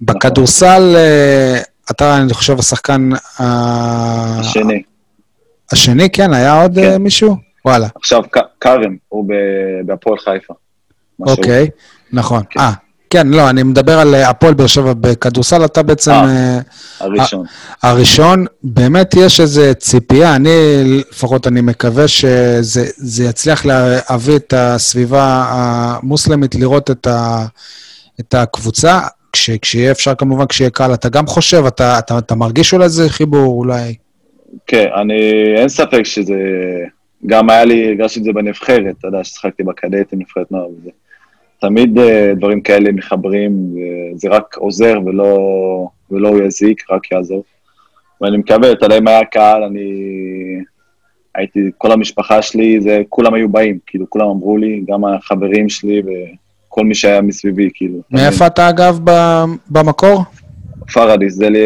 S1: בכדורסל, אה, אתה, אני חושב, השחקן
S5: השני.
S1: השני, כן, היה עוד
S5: כן.
S1: אה, מישהו? וואלה,
S5: עכשיו כרם, הוא בהפועל חיפה.
S1: אוקיי, נכון.
S5: כן.
S1: אה, כן, לא, אני מדבר על אה, הפועל באר שבע בכדורסל, אתה בעצם...
S5: אה. הראשון.
S1: הראשון, באמת יש איזו ציפייה, אני לפחות אני מקווה שזה זה יצליח להביא את הסביבה המוסלמית לראות את, ה, את הקבוצה, כש, כשיהיה אפשר כמובן, כשיהיה קל. אתה גם חושב, אתה, אתה, אתה מרגיש אולי איזה חיבור, אולי...
S5: כן, אני, אין ספק שזה, גם היה לי, הרגשתי את זה בנבחרת, אתה יודע, ששיחקתי בקדטים, נבחרת נוער וזה. תמיד אה, דברים כאלה מחברים, זה רק עוזר ולא, ולא יזיק, רק יעזור. ואני מקווה, אתה יודע, אם היה קהל, אני הייתי, כל המשפחה שלי, זה, כולם היו באים, כאילו, כולם אמרו לי, גם החברים שלי וכל מי שהיה מסביבי, כאילו.
S1: מאיפה אתה אגב ב- במקור?
S5: פרדיס, זה לי-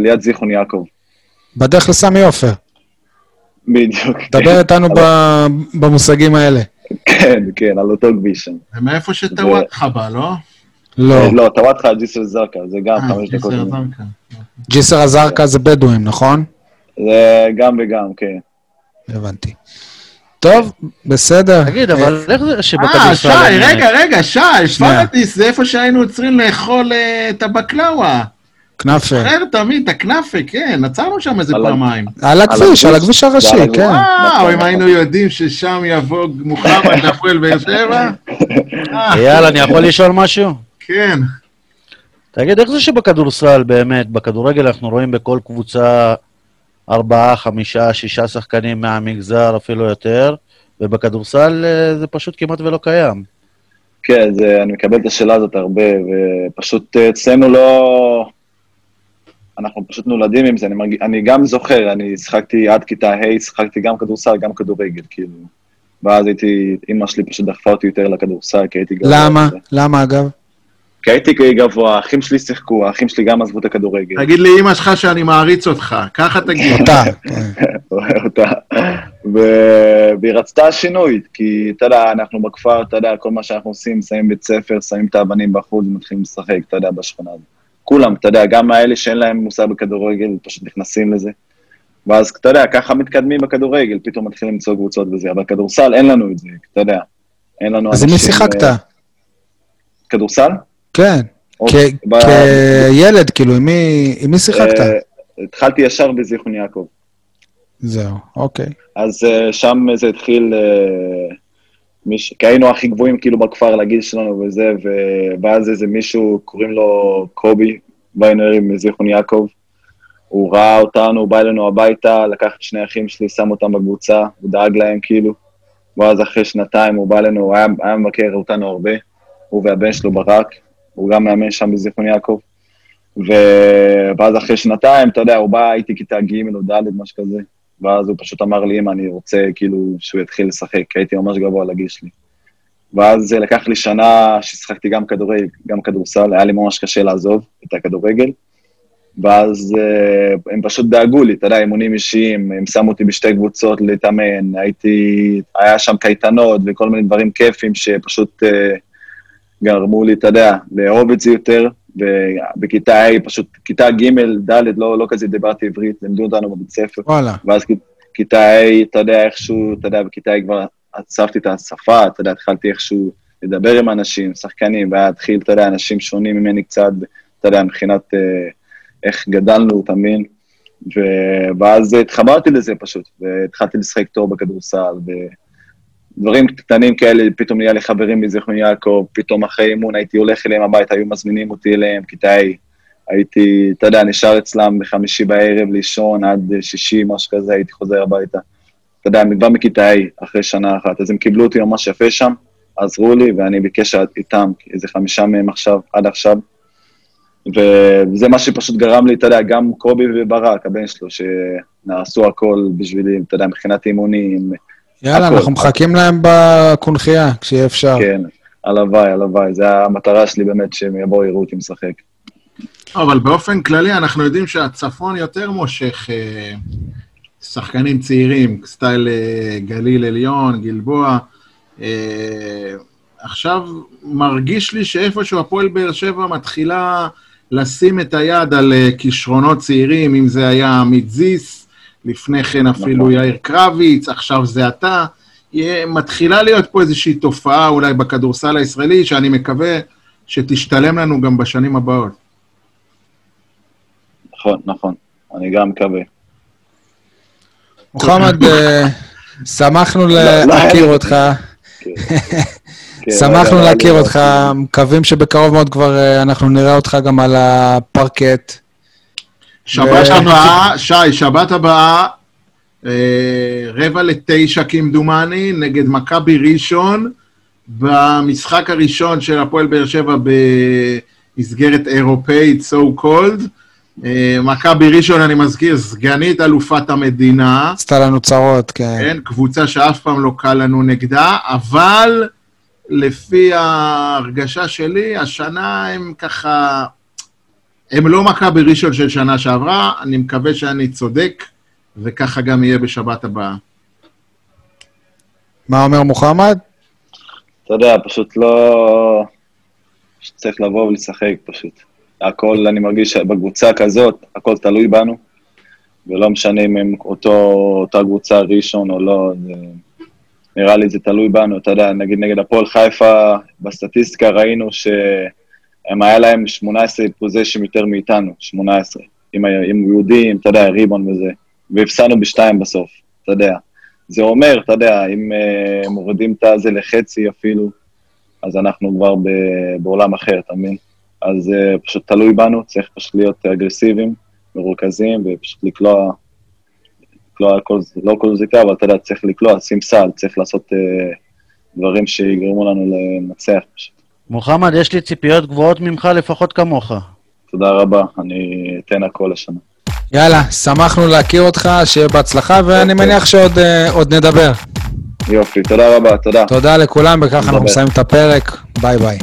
S5: ליד זיכרון יעקב.
S1: בדרך לסמי עופר.
S5: בדיוק.
S1: דבר איתנו ב- במושגים האלה.
S5: כן, כן, על אותו כביש שם.
S3: זה מאיפה שטוואטחה בא, לא?
S1: לא,
S5: לא, טוואטחה, ג'יסר זרקא, זה גם
S3: אה,
S5: חמש דקות.
S3: ג'יסר
S1: א-זרקא זה בדואים, נכון?
S5: זה גם וגם, כן.
S1: הבנתי. טוב, בסדר.
S2: תגיד, אבל איך זה
S3: אה,
S2: שבכדורסל...
S3: שי,
S2: אין-
S3: רגע, רגע, שי, שפרדיס, זה איפה שהיינו עוצרים לאכול אה, את הבקלאווה.
S1: כנאפה.
S3: זוכר תמיד, את הכנאפה, כן, עצרנו שם איזה פעמיים.
S1: על הכביש, על הכביש הראשי. כן.
S3: וואו,
S5: נכון,
S3: אם
S5: נכון.
S3: היינו יודעים ששם יבוא מוחמד להפועל באר שבע. אה,
S2: אייל, אני יכול לשאול משהו?
S3: כן.
S2: תגיד, איך זה שבכדורסל באמת, בכדורגל אנחנו רואים בכל קבוצה ארבעה, חמישה, שישה שחקנים מהמגזר, אפילו יותר, ובכדורסל אה, זה פשוט כמעט ולא קיים.
S5: כן, זה, אני מקבל את השאלה הזאת הרבה, ופשוט אה, אצלנו לא... אנחנו פשוט נולדים עם זה, אני, מרג... אני גם זוכר, אני שיחקתי עד כיתה ה', שיחקתי גם כדורסל, גם כדורגל, כאילו. ואז הייתי, אימא שלי פשוט דחפה אותי יותר לכדורסל, כי הייתי גבוה.
S1: למה? למה אגב?
S5: כי הייתי גבוה, האחים שלי שיחקו, האחים שלי גם עזבו את הכדורגל.
S3: תגיד לאימא שלך שאני מעריץ אותך, ככה תגיד.
S1: אותה,
S5: אותה. והיא רצתה שינוי, כי אתה יודע, אנחנו בכפר, אתה יודע, כל מה שאנחנו עושים, שמים בית ספר, שמים את האבנים בחוץ ומתחילים לשחק, אתה יודע, בשכונה הזאת. כולם, אתה יודע, גם האלה שאין להם מושג בכדורגל, פשוט נכנסים לזה. ואז, אתה יודע, ככה מתקדמים בכדורגל, פתאום מתחילים למצוא קבוצות וזה, אבל כדורסל, אין לנו את זה, אתה יודע. אין לנו
S1: אז עם מי שיחקת?
S5: אה, כדורסל?
S1: כן.
S5: או-
S1: כ-
S5: ב-
S1: כילד, כאילו, עם מי- שיחקת?
S5: אה, התחלתי ישר בזיכרון יעקב.
S1: זהו, אוקיי.
S5: אז uh, שם זה התחיל, מיש... כי היינו הכי גבוהים כאילו בכפר לגיל שלנו וזה. ואז איזה מישהו, קוראים לו קובי ויינר מזיכרון יעקב, הוא ראה אותנו, הוא בא אלינו הביתה, לקח את שני אחים שלי, שם אותם בקבוצה, הוא דאג להם כאילו, ואז אחרי שנתיים הוא בא אלינו, הוא היה, היה מבקר אותנו הרבה, הוא והבן שלו ברק, הוא גם מאמן שם בזיכרון יעקב. ו... ואז אחרי שנתיים, אתה יודע, הוא בא, הייתי כיתה ג' או ד', משהו כזה, ואז הוא פשוט אמר לי, אמא, אני רוצה כאילו שהוא יתחיל לשחק, כי הייתי ממש גבוה לגיל שלי. ואז זה לקח לי שנה ששיחקתי גם כדורגל, גם כדורסל, היה לי ממש קשה לעזוב את הכדורגל. ואז uh, הם פשוט דאגו לי, אתה יודע, אימונים אישיים, הם שמו אותי בשתי קבוצות להתאמן, הייתי, היה שם קייטנות וכל מיני דברים כיפים שפשוט uh, גרמו לי, אתה יודע, לאהוב את זה יותר, ובכיתה ה', פשוט, כיתה ג', ד', לא, לא כזה דיברתי עברית, לימדו אותנו בבית ספר.
S1: וואלה.
S5: ואז כיתה ה', אתה יודע, איכשהו, אתה יודע, בכיתה ה' כבר עצבתי את השפה, אתה יודע, התחלתי איכשהו לדבר עם אנשים, שחקנים, והיה התחיל, אתה יודע, אנשים שונים ממני קצת, אתה יודע, מבחינת אה, איך גדלנו, אתה מבין? ו- ואז התחברתי לזה פשוט, והתחלתי לשחק טוב בכדורסל, ודברים קטנים כאלה, פתאום נהיה לי חברים מזיכרון יעקב, פתאום אחרי אימון הייתי הולך אליהם הביתה, היו מזמינים אותי אליהם, כיתה ה', הייתי, אתה יודע, נשאר אצלם בחמישי בערב לישון עד שישי, משהו כזה, הייתי חוזר הביתה. אתה יודע, כבר מכיתה ה', אחרי שנה אחת, אז הם קיבלו אותי ממש יפה שם, עזרו לי, ואני בקשר איתם, איזה חמישה מהם עכשיו, עד עכשיו. וזה מה שפשוט גרם לי, אתה יודע, גם קובי וברק, הבן שלו, שנעשו הכל בשבילי, אתה יודע, מבחינת אימונים,
S1: יאללה,
S5: הכל.
S1: אנחנו מחכים להם בקונכייה, כשיהיה אפשר.
S5: כן. הלוואי, הלוואי. זה המטרה שלי באמת, שהם יבואו, יראו אותי משחק.
S3: אבל באופן כללי, אנחנו יודעים שהצפון יותר מושך אה, שחקנים צעירים, סטייל אה, גליל עליון, גלבוע. אה, עכשיו מרגיש לי שאיפשהו הפועל באר שבע מתחילה לשים את היד על אה, כישרונות צעירים, אם זה היה עמית זיס, לפני כן אפילו
S5: נכון.
S3: יאיר קרביץ, עכשיו זה אתה. מתחילה להיות פה איזושהי תופעה אולי בכדורסל הישראלי, שאני מקווה שתשתלם לנו גם בשנים הבאות.
S5: נכון, נכון. אני גם מקווה.
S1: מוחמד, אה, שמחנו
S5: לא, לא
S1: להכיר אותך,
S5: כן. כן,
S1: שמחנו
S5: לא
S1: להכיר אותך, מקווים שבקרוב מאוד כבר אה, אנחנו נראה אותך גם על הפרקט.
S3: שבת
S1: ו-
S3: הבאה, שי, שבת הבאה, אה, רבע לתשע כמדומני, נגד מכבי ראשון, במשחק הראשון של הפועל באר שבע במסגרת אירופאית, so called. אה, מכבי ראשון, אני מזכיר, סגנית אלופת המדינה.
S1: עשתה לנו צרות, כן.
S3: כן, קבוצה שאף פעם לא קל לנו נגדה, אבל לפי ההרגשה שלי, השנה הם ככה... הם לא מכבי ראשון של שנה שעברה, אני מקווה שאני צודק, וככה גם יהיה בשבת הבאה.
S1: מה אומר מוחמד?
S5: אתה יודע, פשוט לא... צריך לבוא ולשחק פשוט. הכל, אני מרגיש שבקבוצה כזאת, הכל תלוי בנו, ולא משנה אם הם אותו, אותה קבוצה ראשון או לא, זה... נראה לי זה תלוי בנו, אתה יודע, נגיד נגד הפועל חיפה, בסטטיסטיקה ראינו שהם היה להם 18 פוזיישים יותר מאיתנו, 18. עם, עם יהודים, אתה יודע, ריבון וזה, והפסדנו בשתיים בסוף, אתה יודע. זה אומר, אתה יודע, אם uh, מורידים את הזה לחצי אפילו, אז אנחנו כבר ב, בעולם אחר, אתה מבין? אז uh, פשוט תלוי בנו, צריך פשוט להיות אגרסיביים, מרוכזים, ופשוט לקלוע, לקלוע כל, לא כל זיקה, אבל אתה יודע, צריך לקלוע, שים סל, צריך לעשות uh, דברים שיגרמו לנו לנצח פשוט.
S2: מוחמד, יש לי ציפיות גבוהות ממך לפחות כמוך.
S5: תודה רבה, אני אתן הכל השנה.
S1: יאללה, שמחנו להכיר אותך, שיהיה בהצלחה, ואני
S5: אוקיי.
S1: מניח שעוד אה, עוד נדבר.
S5: יופי, תודה רבה, תודה.
S1: תודה לכולם, וככה אנחנו. מסיימים את הפרק. ביי ביי.